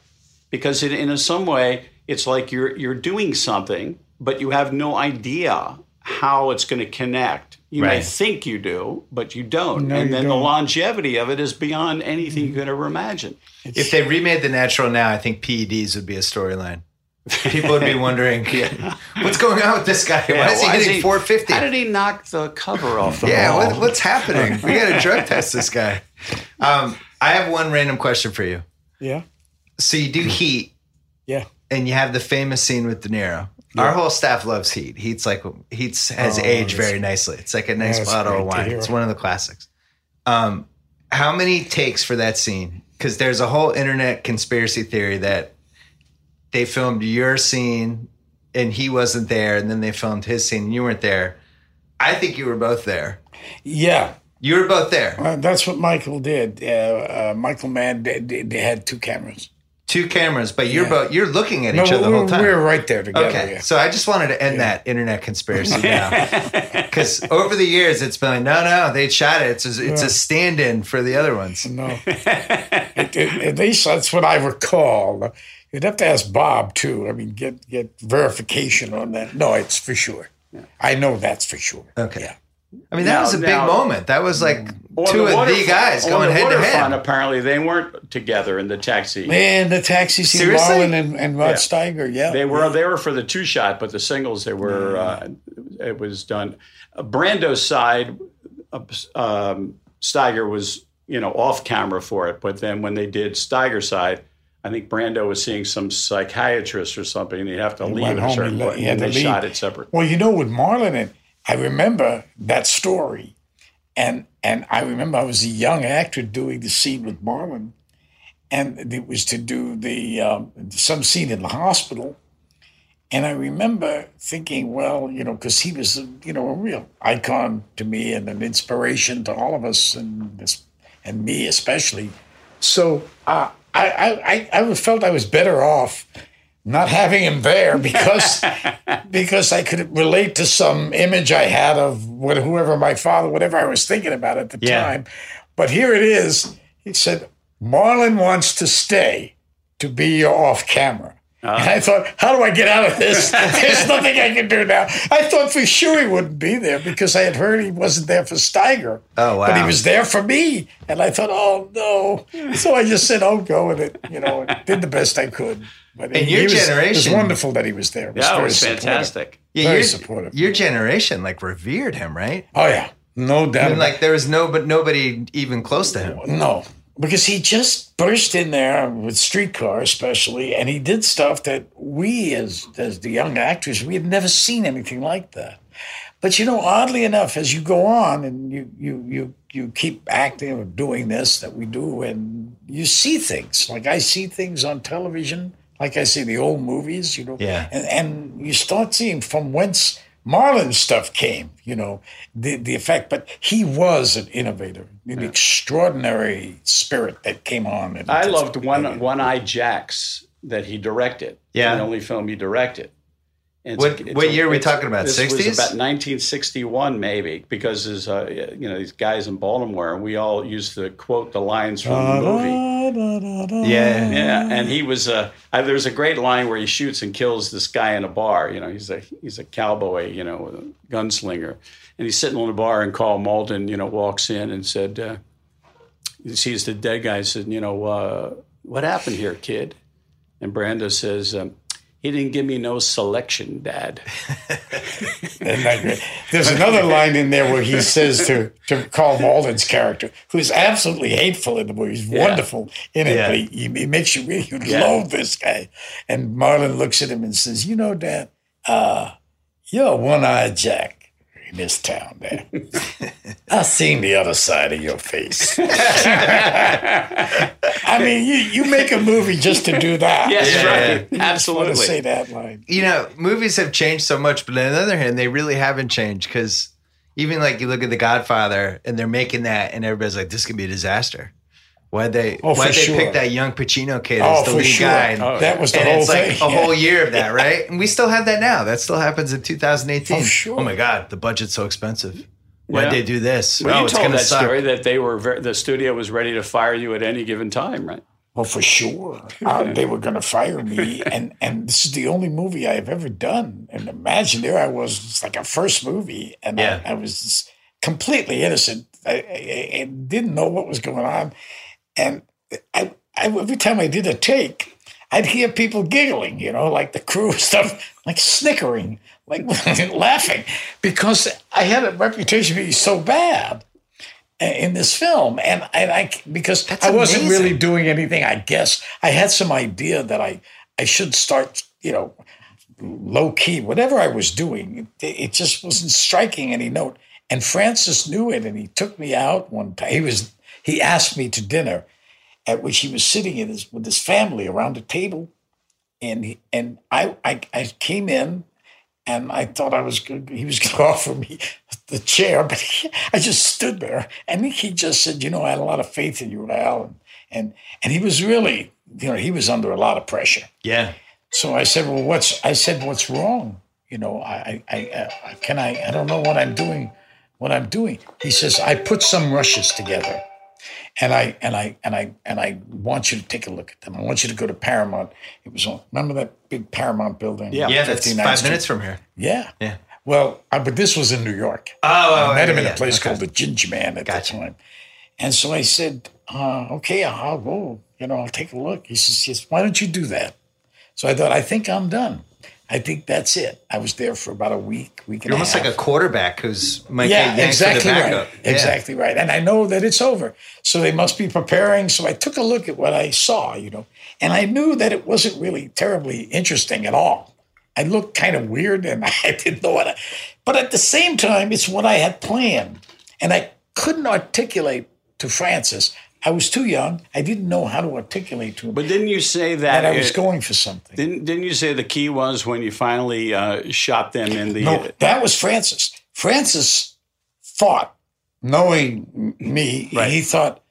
because in, in some way it's like you're you're doing something but you have no idea how it's going to connect you may think you do but you don't No, and you then the don't. longevity of it is beyond anything you could ever imagine If they remade The Natural now, I think PEDs would be a storyline. People would be wondering, what's going on with this guy? Why is he Why is hitting 450? how did he knock the cover off the Yeah, what, what's happening? We got to drug test this guy. Um, I have one random question for you. yeah, So you do Heat, yeah. and you have the famous scene with De Niro. Our whole staff loves Heat. Heat's like Heat's has Oh, aged very nicely. It's like a nice That's bottle of wine. It's one of the classics. Um, how many takes for that scene? Because there's a whole internet conspiracy theory that they filmed your scene and he wasn't there, and then they filmed his scene and you weren't there. I think you were both there. Yeah, You were both there. uh, that's what Michael did. Uh, uh, Michael Mann, they, they had two cameras. Two cameras, but you're Yeah. both you're looking at No, each other the whole time. we were right there together. Okay, yeah. so I just wanted to end that internet conspiracy now, because over the years it's been like, no, no, they shot it. It's a, it's a stand-in for the other ones. No, at least that's what I recall. You'd have to ask Bob too. I mean, get get verification on that. No, it's for sure. I know that's for sure. Okay. Yeah. I mean, that Now- was a big now- moment. That was like On two of the waterfront- guys on going the head to waterfront, head. apparently they weren't together in the taxi Man, the taxi scene, Seriously? Marlon and, and Rod Yeah. Steiger. Yeah, They were they were for the two shot, but the singles they were uh, it was done. Uh, Brando's side, uh, um, Steiger was you know off camera for it, but then when they did Steiger's side, I think Brando was seeing some psychiatrist or something, and he'd have to leave went at a certain point, he had and to they leave. shot it separate. Well, you know, with Marlon, and I remember that story, and and I remember I was a young actor doing the scene with Marlon, and it was to do the um, some scene in the hospital, and I remember thinking, well, you know, because he was, you know, a real icon to me and an inspiration to all of us, and this, and me especially. So uh, I, I, I, felt I was better off not having him there because because I could relate to some image I had of what, whoever my father, whatever I was thinking about at the Yeah. time. But here it is. He said, Marlon wants to stay to be your off camera. Uh-huh. And I thought, how do I get out of this? There's nothing I can do now. I thought for sure he wouldn't be there because I had heard he wasn't there for Steiger. Oh, wow. But he was there for me. And I thought, oh, no. So I just said, oh, go with it. You know, and did the best I could. But And your was, It generation- was wonderful that he was there. It was Yeah, it very was supportive. fantastic. Yeah, Very your, supportive. Your generation like revered him, right? Oh, yeah. No doubt. I mean, like there was no, but nobody even close to him. No, because he just burst in there with Streetcar, especially, and he did stuff that we, as as the young actors, we had never seen anything like that. But you know, oddly enough, as you go on and you you you you keep acting or doing this that we do, and you see things like I see things on television, like I see the old movies, you know, Yeah. and and you start seeing from whence Marlon's stuff came, you know, the the effect. But he was an innovator, an extraordinary spirit that came on. And I loved One One Eye Jacks that he directed. Yeah. the only film he directed. And it's- What- it's year are we talking about? 60s? about 1961, maybe, because there's uh, you know these guys in Baltimore, and we all used to quote the lines from the movie. Yeah. Yeah, and he was. Uh, there's a great line where he shoots and kills this guy in a bar. You know, he's a he's a cowboy, you know, a gunslinger, and he's sitting on the bar, and Karl Malden, you know, walks in and said, uh, he sees the dead guy, said, you know, uh, what happened here, kid? And Brando says, um, he didn't give me no selection, Dad. Isn't? There's another line in there where he says to, to Karl Malden's character, who's absolutely hateful in the movie, he's wonderful in it, Yeah. but he, he, he makes you really you Yeah. loathe this guy. And Marlon looks at him and says, You know, Dad, uh, you're a one eyed Jack in this town, Dad. I've seen the other side of your face. I mean, you, you make a movie just to do that. Yes, Yeah, right. You just want to Absolutely. say that line. You know, movies have changed so much, but on the other hand, they really haven't changed because even like you look at The Godfather and they're making that, and everybody's like, "This could be a disaster." Why'd they? Oh, why'd they sure. pick that young Pacino kid Oh, as the for lead sure. guy? And, Oh, that was the and whole it's like thing. a whole year of that, right? And we still have that now. That still happens in 2018. Oh, sure. Oh my God, the budget's so expensive. Why'd Yeah. they do this? Well, oh, you it's told that suck. story that they were very, the studio was ready to fire you at any given time, right? Well, for sure, uh, they were going to fire me, and and this is the only movie I have ever done. And imagine there I was, it's like a first movie, and Yeah. I, I was completely innocent. I, I, I didn't know what was going on, and I, I every time I did a take, I'd hear people giggling, you know, like the crew stuff, like snickering, like laughing, because I had a reputation for being so bad in this film, and and I because That's I wasn't amazing. really doing anything. I guess I had some idea that I I should start, you know, low key, whatever I was doing. It, it just wasn't striking any note. And Francis knew it, and he took me out one time. He was he asked me to dinner, at which he was sitting in his, with his family around a table, and he, and I, I I came in and I thought I was good. He was going to offer me the chair, but he, I just stood there, and he just said, "You know, I had a lot of faith in you, Al," and and and he was really, you know, he was under a lot of pressure. Yeah. So I said, "Well, what's?" I said, "What's wrong? You know, I, I, I, I can I, I don't know what I'm doing, what I'm doing." He says, "I put some rushes together." And I and I and I and I want you to take a look at them. I want you to go to Paramount. It was on. Remember that big Paramount building? Yeah. Yeah, that's five Street? minutes from here. Yeah. Yeah. Well, I, but this was in New York. Oh, oh, I met him yeah, in a place Okay. called the Ginger Man at Gotcha. the time. And so I said, uh, okay, I'll go. You know, I'll take a look. He says, yes, why don't you do that? So I thought, I think I'm done. I think that's it. I was there for about a week, week and You're almost half. like a quarterback who's might yeah, get yanked for the exactly right. Yeah. Exactly right. And I know that it's over. So they must be preparing. So I took a look at what I saw, you know, and I knew that it wasn't really terribly interesting at all. I looked kind of weird and I didn't know what I, but at the same time, it's what I had planned. And I couldn't articulate to Francis. I was too young. I didn't know how to articulate to him But didn't you say that? that I was it- going for something. Didn't Didn't you say the key was when you finally uh, shot them in the? No, that was Francis. Francis thought, knowing me, he thought,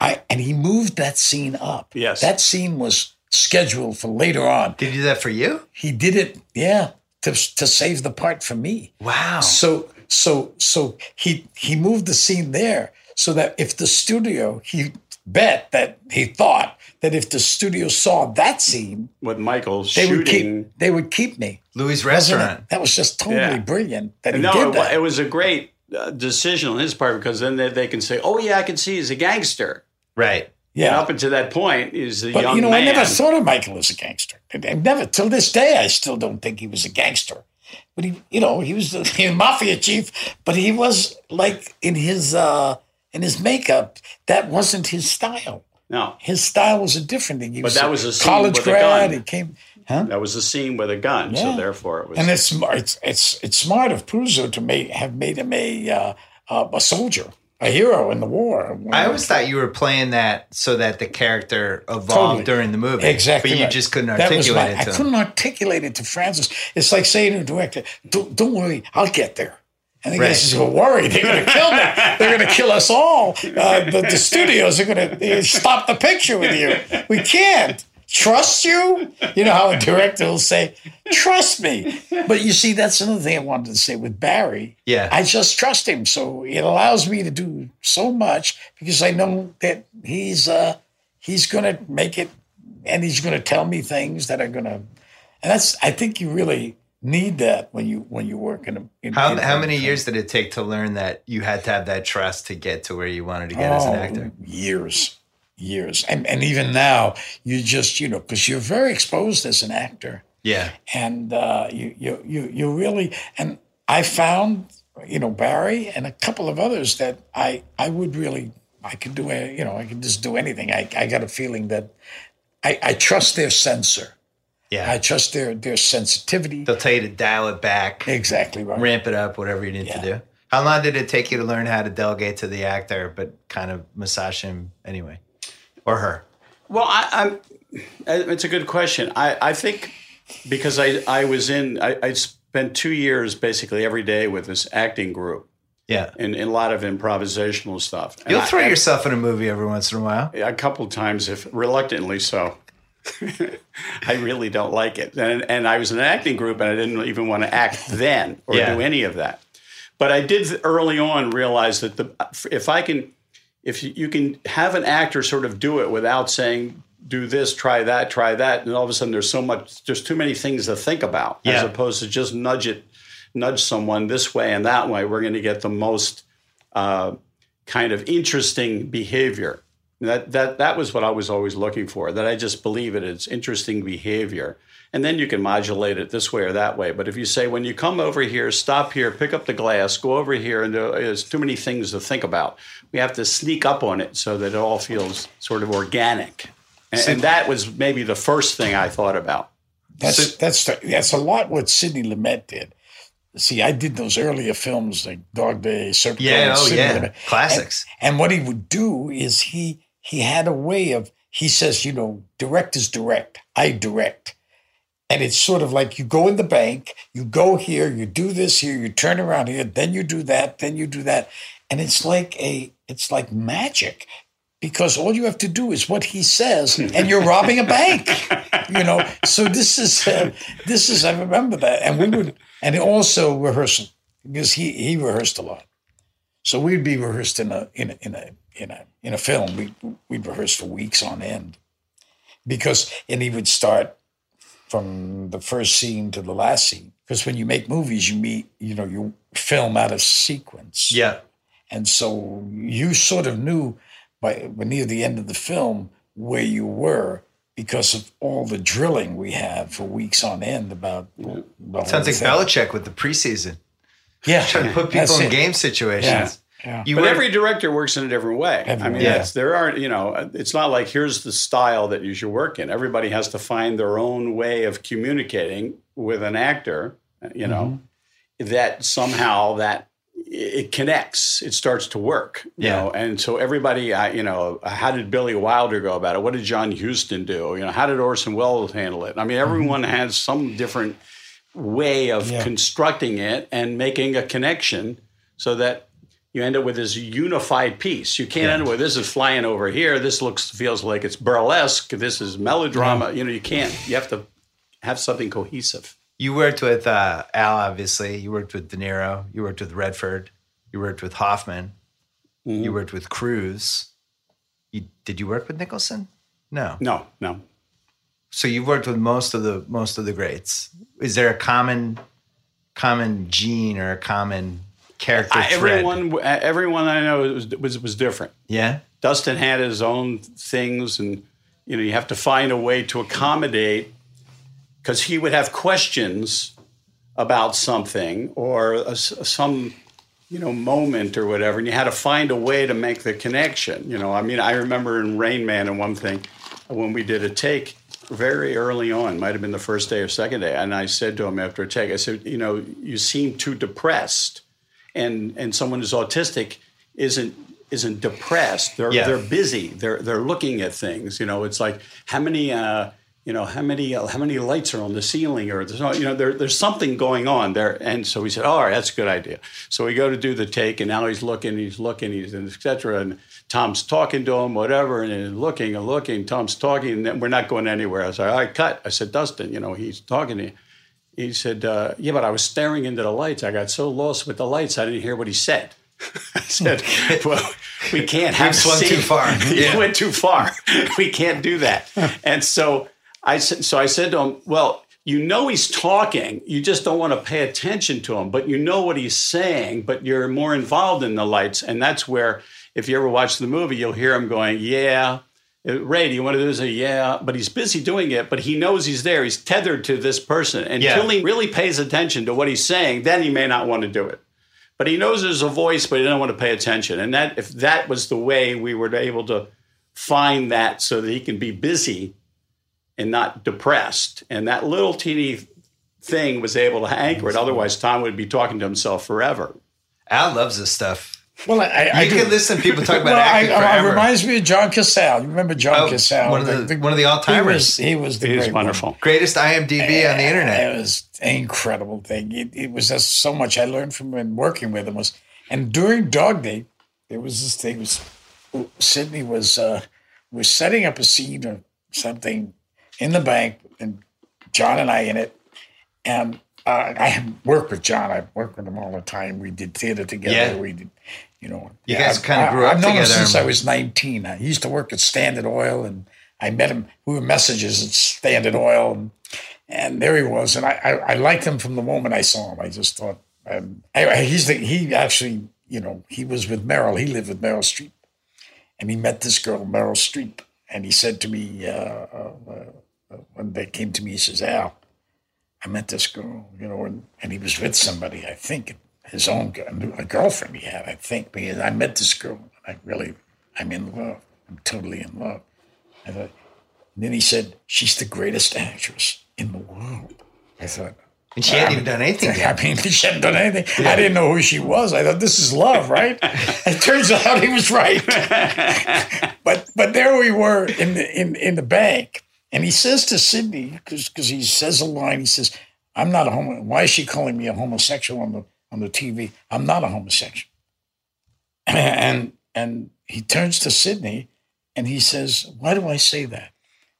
I and he moved that scene up. Yes. that scene was scheduled for later on. Did he do that for you? He did it, yeah, to to save the part for me. Wow. So so so he he moved the scene there so that if the studio he bet that he thought that if the studio saw that scene, With Michael they shooting. would keep they would keep me. Louis' Wasn't restaurant. That was just totally Yeah. brilliant that he no, did it, that. it was a great uh, decision on his part because then they, they can say, "Oh yeah, I can see he's a gangster." Right. And yeah. up until that point, he's a But young you know, man. I never thought of Michael as a gangster. I never, till this day, I still don't think he was a gangster. But he, you know, he was the he was mafia chief. But he was like in his uh in his makeup, that wasn't his style. no, His style was a different thing. He But was that was a scene college with a grad. gun. He came, huh? that was a scene with a gun, so therefore it was. And it's smart. It's it's it's smart of Puzo to make have made him a uh, uh, a soldier, a hero in the war. I always thought you were playing that so that the character evolved Totally. during the movie. Exactly. But you right. just couldn't That was articulate my- it I to him. couldn't articulate it to Francis. It's like saying to a director, "Don't, don't worry, I'll get there." And the Right. says, "Well, worry, they're going to kill me. They're going to kill us all. Uh, the, the studios are going to stop the picture with you. We can't trust you." You know how a director will say, "Trust me," but you see, that's another thing I wanted to say with Barry. Yeah. I just trust him, so it allows me to do so much because I know that he's uh, he's going to make it and he's going to tell me things that are going to and that's i think you really need that when you when you work in a in, How, in- how many years did it take to learn that you had to have that trust to get to where you wanted to get as an Oh, actor? years years. And and even now you just you know because you're very exposed as an actor. Yeah. and uh, you you you you really and I found you know Barry and a couple of others that I I would really I could do a, you know I could just do anything. I I got a feeling that I I trust their sensor Yeah. I trust their their sensitivity They'll tell you to dial it back, exactly right ramp it up, whatever you need to do. How long did it take you to learn how to delegate to the actor, but kind of massage him anyway, or her? Well, I, I'm. It's a good question. I, I think because I, I was in, I, I spent two years basically every day with this acting group Yeah. and, and a lot of improvisational stuff. You'll I- throw I- yourself in a movie every once in a while. a couple times, if reluctantly so. I really don't like it, and and I was in an acting group, and I didn't even want to act then or Yeah. do any of that. But I did early on realize that the if I can, if you- can have an actor sort of do it without saying do this, try that, try that, and all of a sudden there's so much, there's too many things to think about, as opposed to just nudge it, nudge someone this way and that way. We're going to get the most uh, kind of interesting behavior. That that that was what I was always looking for. That I just believe it. it is interesting behavior, and then you can modulate it this way or that way. But if you say when you come over here, stop here, pick up the glass, go over here, and there's too many things to think about. We have to sneak up on it so that it all feels sort of organic. And, and that was maybe the first thing I thought about. That's So- that's that's a lot what Sidney Lumet did. See, I did those earlier films like Dog Day, Serpico. Yeah, oh Sidney yeah, Lumet. classics. And, and what he would do is he he had a way of he says, you know, direct is direct. I direct. And it's sort of like you go in the bank, you go here, you do this here, you turn around here, then you do that, then you do that. And it's like a it's like magic because all you have to do is what he says and you're robbing a bank you know so this is uh, this is i remember that and we would and also rehearsal because he he rehearsed a lot so we'd be rehearsed in a in a in a in a, in a film we we'd rehearse for weeks on end because and he would start from the first scene to the last scene because when you make movies you meet you know you film out of sequence Yeah. and so you sort of knew by, by near the end of the film where you were because of all the drilling we had for weeks on end about. about Sounds like. Belichick with the preseason, Yeah, trying to put that's people in it. game situations. Yeah. You But were every director works in a different way. I Everyone. mean, Yeah. there aren't, you know, it's not like here's the style that you should work in. Everybody has to find their own way of communicating with an actor, you know, Mm-hmm. that somehow that it connects, it starts to work, you Yeah. know. And so everybody, I, you know, how did Billy Wilder go about it? What did John Huston do? You know, how did Orson Welles handle it? I mean, everyone has some different way of Mm-hmm. Yeah. constructing it and making a connection so that you end up with this unified piece. You can't end up with this is flying over here. This looks feels like it's burlesque. This is melodrama. You know, you can't. You have to have something cohesive. You worked with uh, Al, obviously. You worked with De Niro. You worked with Redford. You worked with Hoffman. Mm-hmm. You worked with Cruise. You, did you work with Nicholson? No. No, no. So you've worked with most of the most of the greats. Is there a common common gene or a common character I, thread? everyone, everyone I know was, was was different. Yeah. Dustin had his own things, and you know you have to find a way to accommodate because he would have questions about something or a, some you know moment or whatever, and you had to find a way to make the connection. You know, I mean, I remember in Rain Man and one thing when we did a take very early on, might have been the first day or second day, and I said to him after a take, I said, you know, you seem too depressed, and and someone who's autistic isn't isn't depressed. They're Yeah. they're busy. They're they're looking at things. You know, it's like how many. Uh, you know how many uh, how many lights are on the ceiling or there's no, you know there, there's something going on there and so we said all right that's a good idea so we go to do the take and now he's looking he's looking he's and etc and Tom's talking to him whatever and then looking and looking Tom's talking and we're not going anywhere I said all right cut I said Dustin you know he's talking to you he said uh, yeah but I was staring into the lights I got so lost with the lights I didn't hear what he said I said well we can't have swung too far. Yeah. went too far. we can't do that. and so I said, so I said to him, well, you know he's talking. You just don't want to pay attention to him, but you know what he's saying, but you're more involved in the lights. And that's where, if you ever watch the movie, you'll hear him going, yeah. Ray, do you want to do this? Yeah, but he's busy doing it, but he knows he's there. He's tethered to this person. And Yeah. until he really pays attention to what he's saying, then he may not want to do it but he knows there's a voice, but he doesn't want to pay attention. And that if that was the way we were able to find that so that he can be busy and not depressed. And that little teeny thing was able to anchor it. Otherwise, Tom would be talking to himself forever. Al loves this stuff. Well, I, I, I You do- can listen to people talk about well, acting I- it forever. reminds me of John Cazale. You remember John Oh, Cazale? one of the- one of the all-timers. He was, he was the It is great one. wonderful. Greatest IMDb on the internet. It was an incredible thing. It, it was just so much I learned from him working with him was. And during Dog Day, there was this thing. Was Sidney was uh, was setting up a scene or something in the bank, and John and I in it. And uh, I have worked with John. I've worked with him all the time. We did theater together. Yeah. We did, you know. You guys I've- kinda grew I- up I've known him since I was 19. He used to work at Standard Oil, and I met him. We were messages at Standard Oil, and, and there he was. And I, I, I liked him from the moment I saw him. I just thought, um, anyway, he's the, he actually, you know, he was with Meryl. He lived with Meryl Streep, and he met this girl, Meryl Streep, and he said to me uh, uh, uh, when they came to me, he says, Al, I met this girl, you know, and, and he was with somebody, I think, his own a girlfriend he had, I think. He- I met this girl, I really, I'm in love. I'm totally in love. I thought, and then he said, she's the greatest actress in the world. I thought, And she hadn't even done anything I mean, she hadn't done anything. I didn't know who she was. I thought this is love, right? it turns out he was right. but but there we were in the in, in the bank, and he says to Sidney because he says a line. He says, "I'm not a homo. Why is she calling me a homosexual on the on the TV? I'm not a homosexual." and and he turns to Sidney, and he says, "Why do I say that?"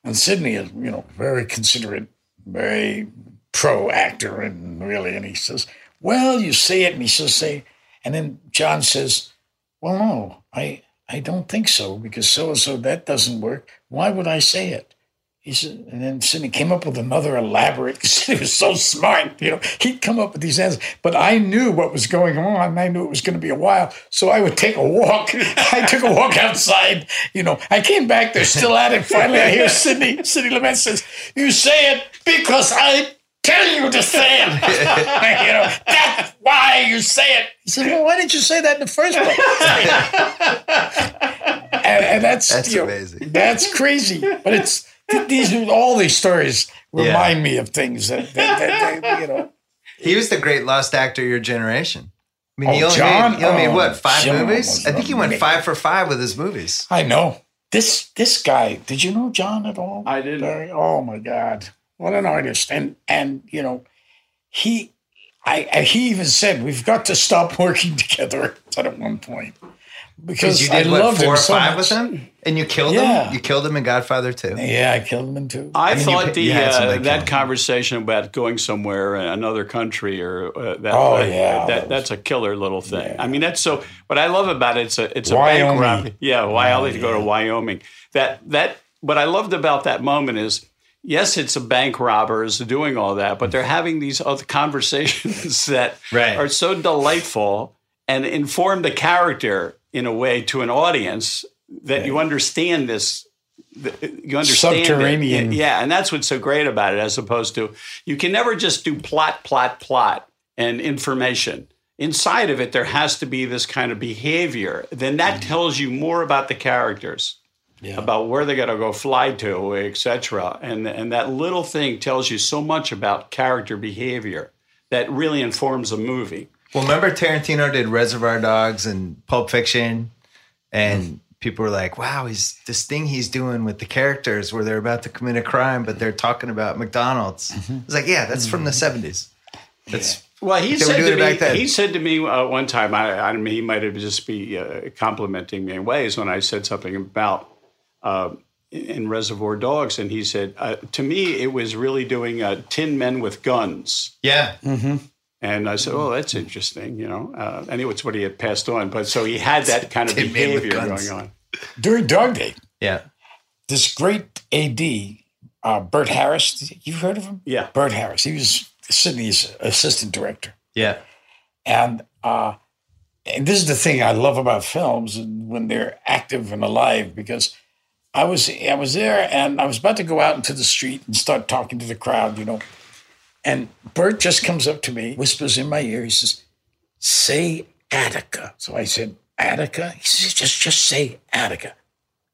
And Sidney is, you know, very considerate, very pro actor, and really, and he says, "Well, you say it," and he says, "Say," and then John says, "Well, no, I I don't think so because so and so that doesn't work. Why would I say it?" He said, and then Sidney came up with another elaborate. Because he was so smart, you know. He'd come up with these answers, but I knew what was going on. and I knew it was going to be a while, so I would take a walk. I took a walk outside. You know, I came back. They're still at it. Finally, I hear Sidney. Sidney Lumet says, "You say it because I tell you to say it. you know, that's why you say it." He said, "Well, why didn't you say that in the first place?" and, and that's That's you know, amazing. that's crazy, but it's these all these stories remind me of things that, that, that, that, you know. He was the great lost actor of your generation. I mean, Oh, he only John? made, he only made Oh, what five John movies? I think he went amazing. five for five with his movies. I know this this guy. Did you know John at all? I didn't. Larry? Oh my God, what an artist! And and you know, he, I, I he even said we've got to stop working together. At one point, because you I did what loved four or so five much. with him, and you killed Yeah. him. You killed him in Godfather too. Yeah, I killed him two. I, mean, thought pa- the you uh, that that conversation about going somewhere, uh, another country, or uh, that, Oh, that- yeah. that, that's a killer little thing. I mean, that's so. What I love about it, it's a it's a Wyoming. bank robbery. Yeah, why Oh, I to go to Wyoming. That that what I loved about that moment is. Yes, it's a bank robbers doing all that, but they're having these other conversations that Right. are so delightful and inform the character in a way to an audience that you understand this. You understand it. Subterranean. Yeah, and that's what's so great about it, as opposed to you can never just do plot, plot, plot and information. Inside of it, there has to be this kind of behavior. Then that mm. tells you more about the characters, about where they're going to go fly to, etc. And and that little thing tells you so much about character behavior that really informs a movie. Well, remember Tarantino did Reservoir Dogs and Pulp Fiction, and people were like, "Wow, he's this thing he's doing with the characters where they're about to commit a crime, but they're talking about McDonald's." It's like, yeah, that's from the '70s. That's Well, he said to me. He said to me uh, one time. I, I mean, he might have just be uh, complimenting me in ways when I said something about uh, in Reservoir Dogs, and he said uh, to me it was really doing uh, Tin Men with Guns. yeah, And I said, "Oh, that's interesting," you know. Uh, anyway, it's what he had passed on, but so he had that kind of Tin Men with behavior going on. During Dog Day, yeah. this great AD, uh, Burtt Harris, you've heard of him? Yeah. Burtt Harris. He was Sidney's assistant director. Yeah. And uh, and this is the thing I love about films and when they're active and alive because I was I was there and I was about to go out into the street and start talking to the crowd, you know. And Burtt just comes up to me, whispers in my ear, he says, Say Attica. So I said, Attica? He says, just just say Attica.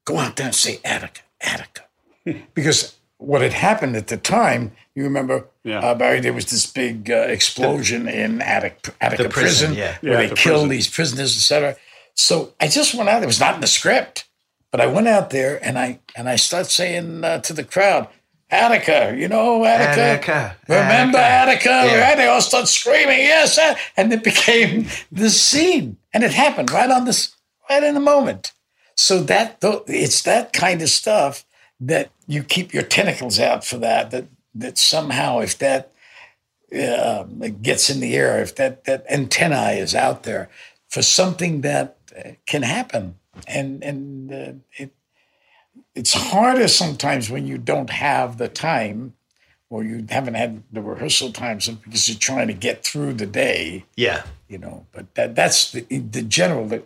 Go out there and say Attica, Attica. because what had happened at the time, you remember, Yeah. uh, Barry, there was this big uh, explosion in Attic, Attica The prison, prison, yeah. where Yeah, they the killed prison. these prisoners, etc. So I just went out. It was not in the script, but I went out there and I and I start saying uh, to the crowd, Attica, you know Attica, Attica, remember Attica? Yeah. Right? They all start screaming, yes, and it became this scene, and it happened right on this, right in the moment. So that it's that kind of stuff that you keep your tentacles out for that. That that somehow, if that uh, gets in the air, if that that antennae is out there for something that can happen, and and uh, it it's harder sometimes when you don't have the time or you haven't had the rehearsal time so- because you're trying to get through the day Yeah. you know but that that's the, the general the,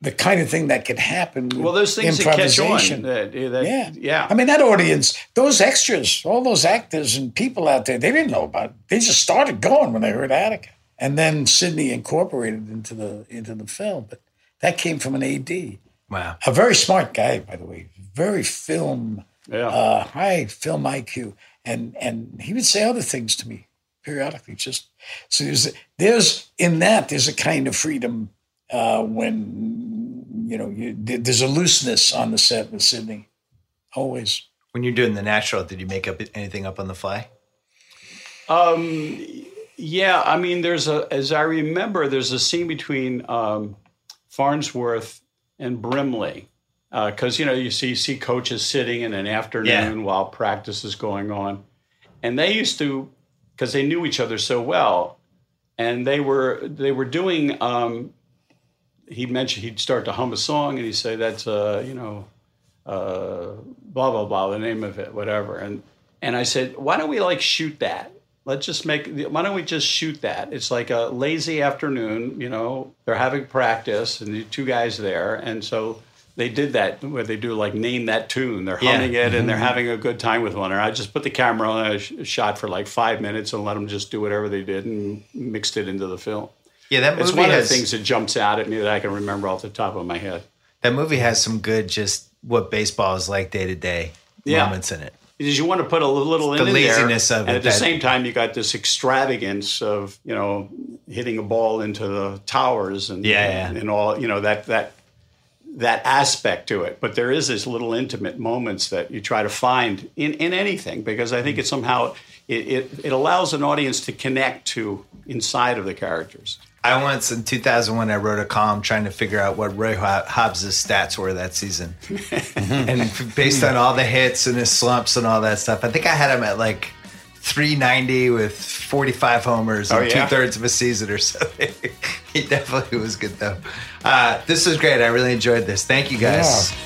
the kind of thing that can happen Well, those things that catch on. That, that, yeah yeah. i mean that audience those extras all those actors and people out there they didn't know about it they just started going when they heard attica and then sidney incorporated into the into the film but that came from an ad Wow. a very smart guy by the way very film yeah. uh, high film IQ, and and he would say other things to me periodically. Just so there's there's in that there's a kind of freedom uh, when you know you, there's a looseness on the set with Sidney, always. When you're doing the natural, did you make up anything up on the fly? Um, yeah, I mean, there's a, as I remember, there's a scene between um, Farnsworth and Brimley. Because, you know, you see, see coaches sitting in an afternoon Yeah. while practice is going on. And they used to, because they knew each other so well, and they were they were doing. Um, he mentioned he'd start to hum a song, and he'd say, "That's uh, you know, uh, blah blah blah, the name of it, whatever." And and I said, "Why don't we like shoot that? Let's just make. Why don't we just shoot that? It's like a lazy afternoon. You know, they're having practice, and the two guys there, and so." They did that where they do like name that tune. They're Yeah. humming it and they're mm-hmm. having a good time with one Or I just put the camera on a sh- shot for like five minutes and let them just do whatever they did and mixed it into the film. Yeah, that It's movie one of the things that jumps out at me that I can remember off the top of my head. that movie has some good just what baseball is like day to day Yeah. moments in it. Because you want to put a little in the there, laziness of and it at the same time you got this extravagance of you know hitting a ball into the towers and Yeah, yeah. and all you know that that that aspect to it. But there is this little intimate moments that you try to find in in anything because I think it somehow it, it, it allows an audience to connect to inside of the characters. I once in 2001 I wrote a column trying to figure out what Roy Hobbs' stats were that season, and based on all the hits and his slumps and all that stuff, I think I had him at like 390 with 45 homers and Oh, yeah? two thirds of a season or something. he definitely was good though. Uh, this was great. I really enjoyed this. Thank you guys. Yeah.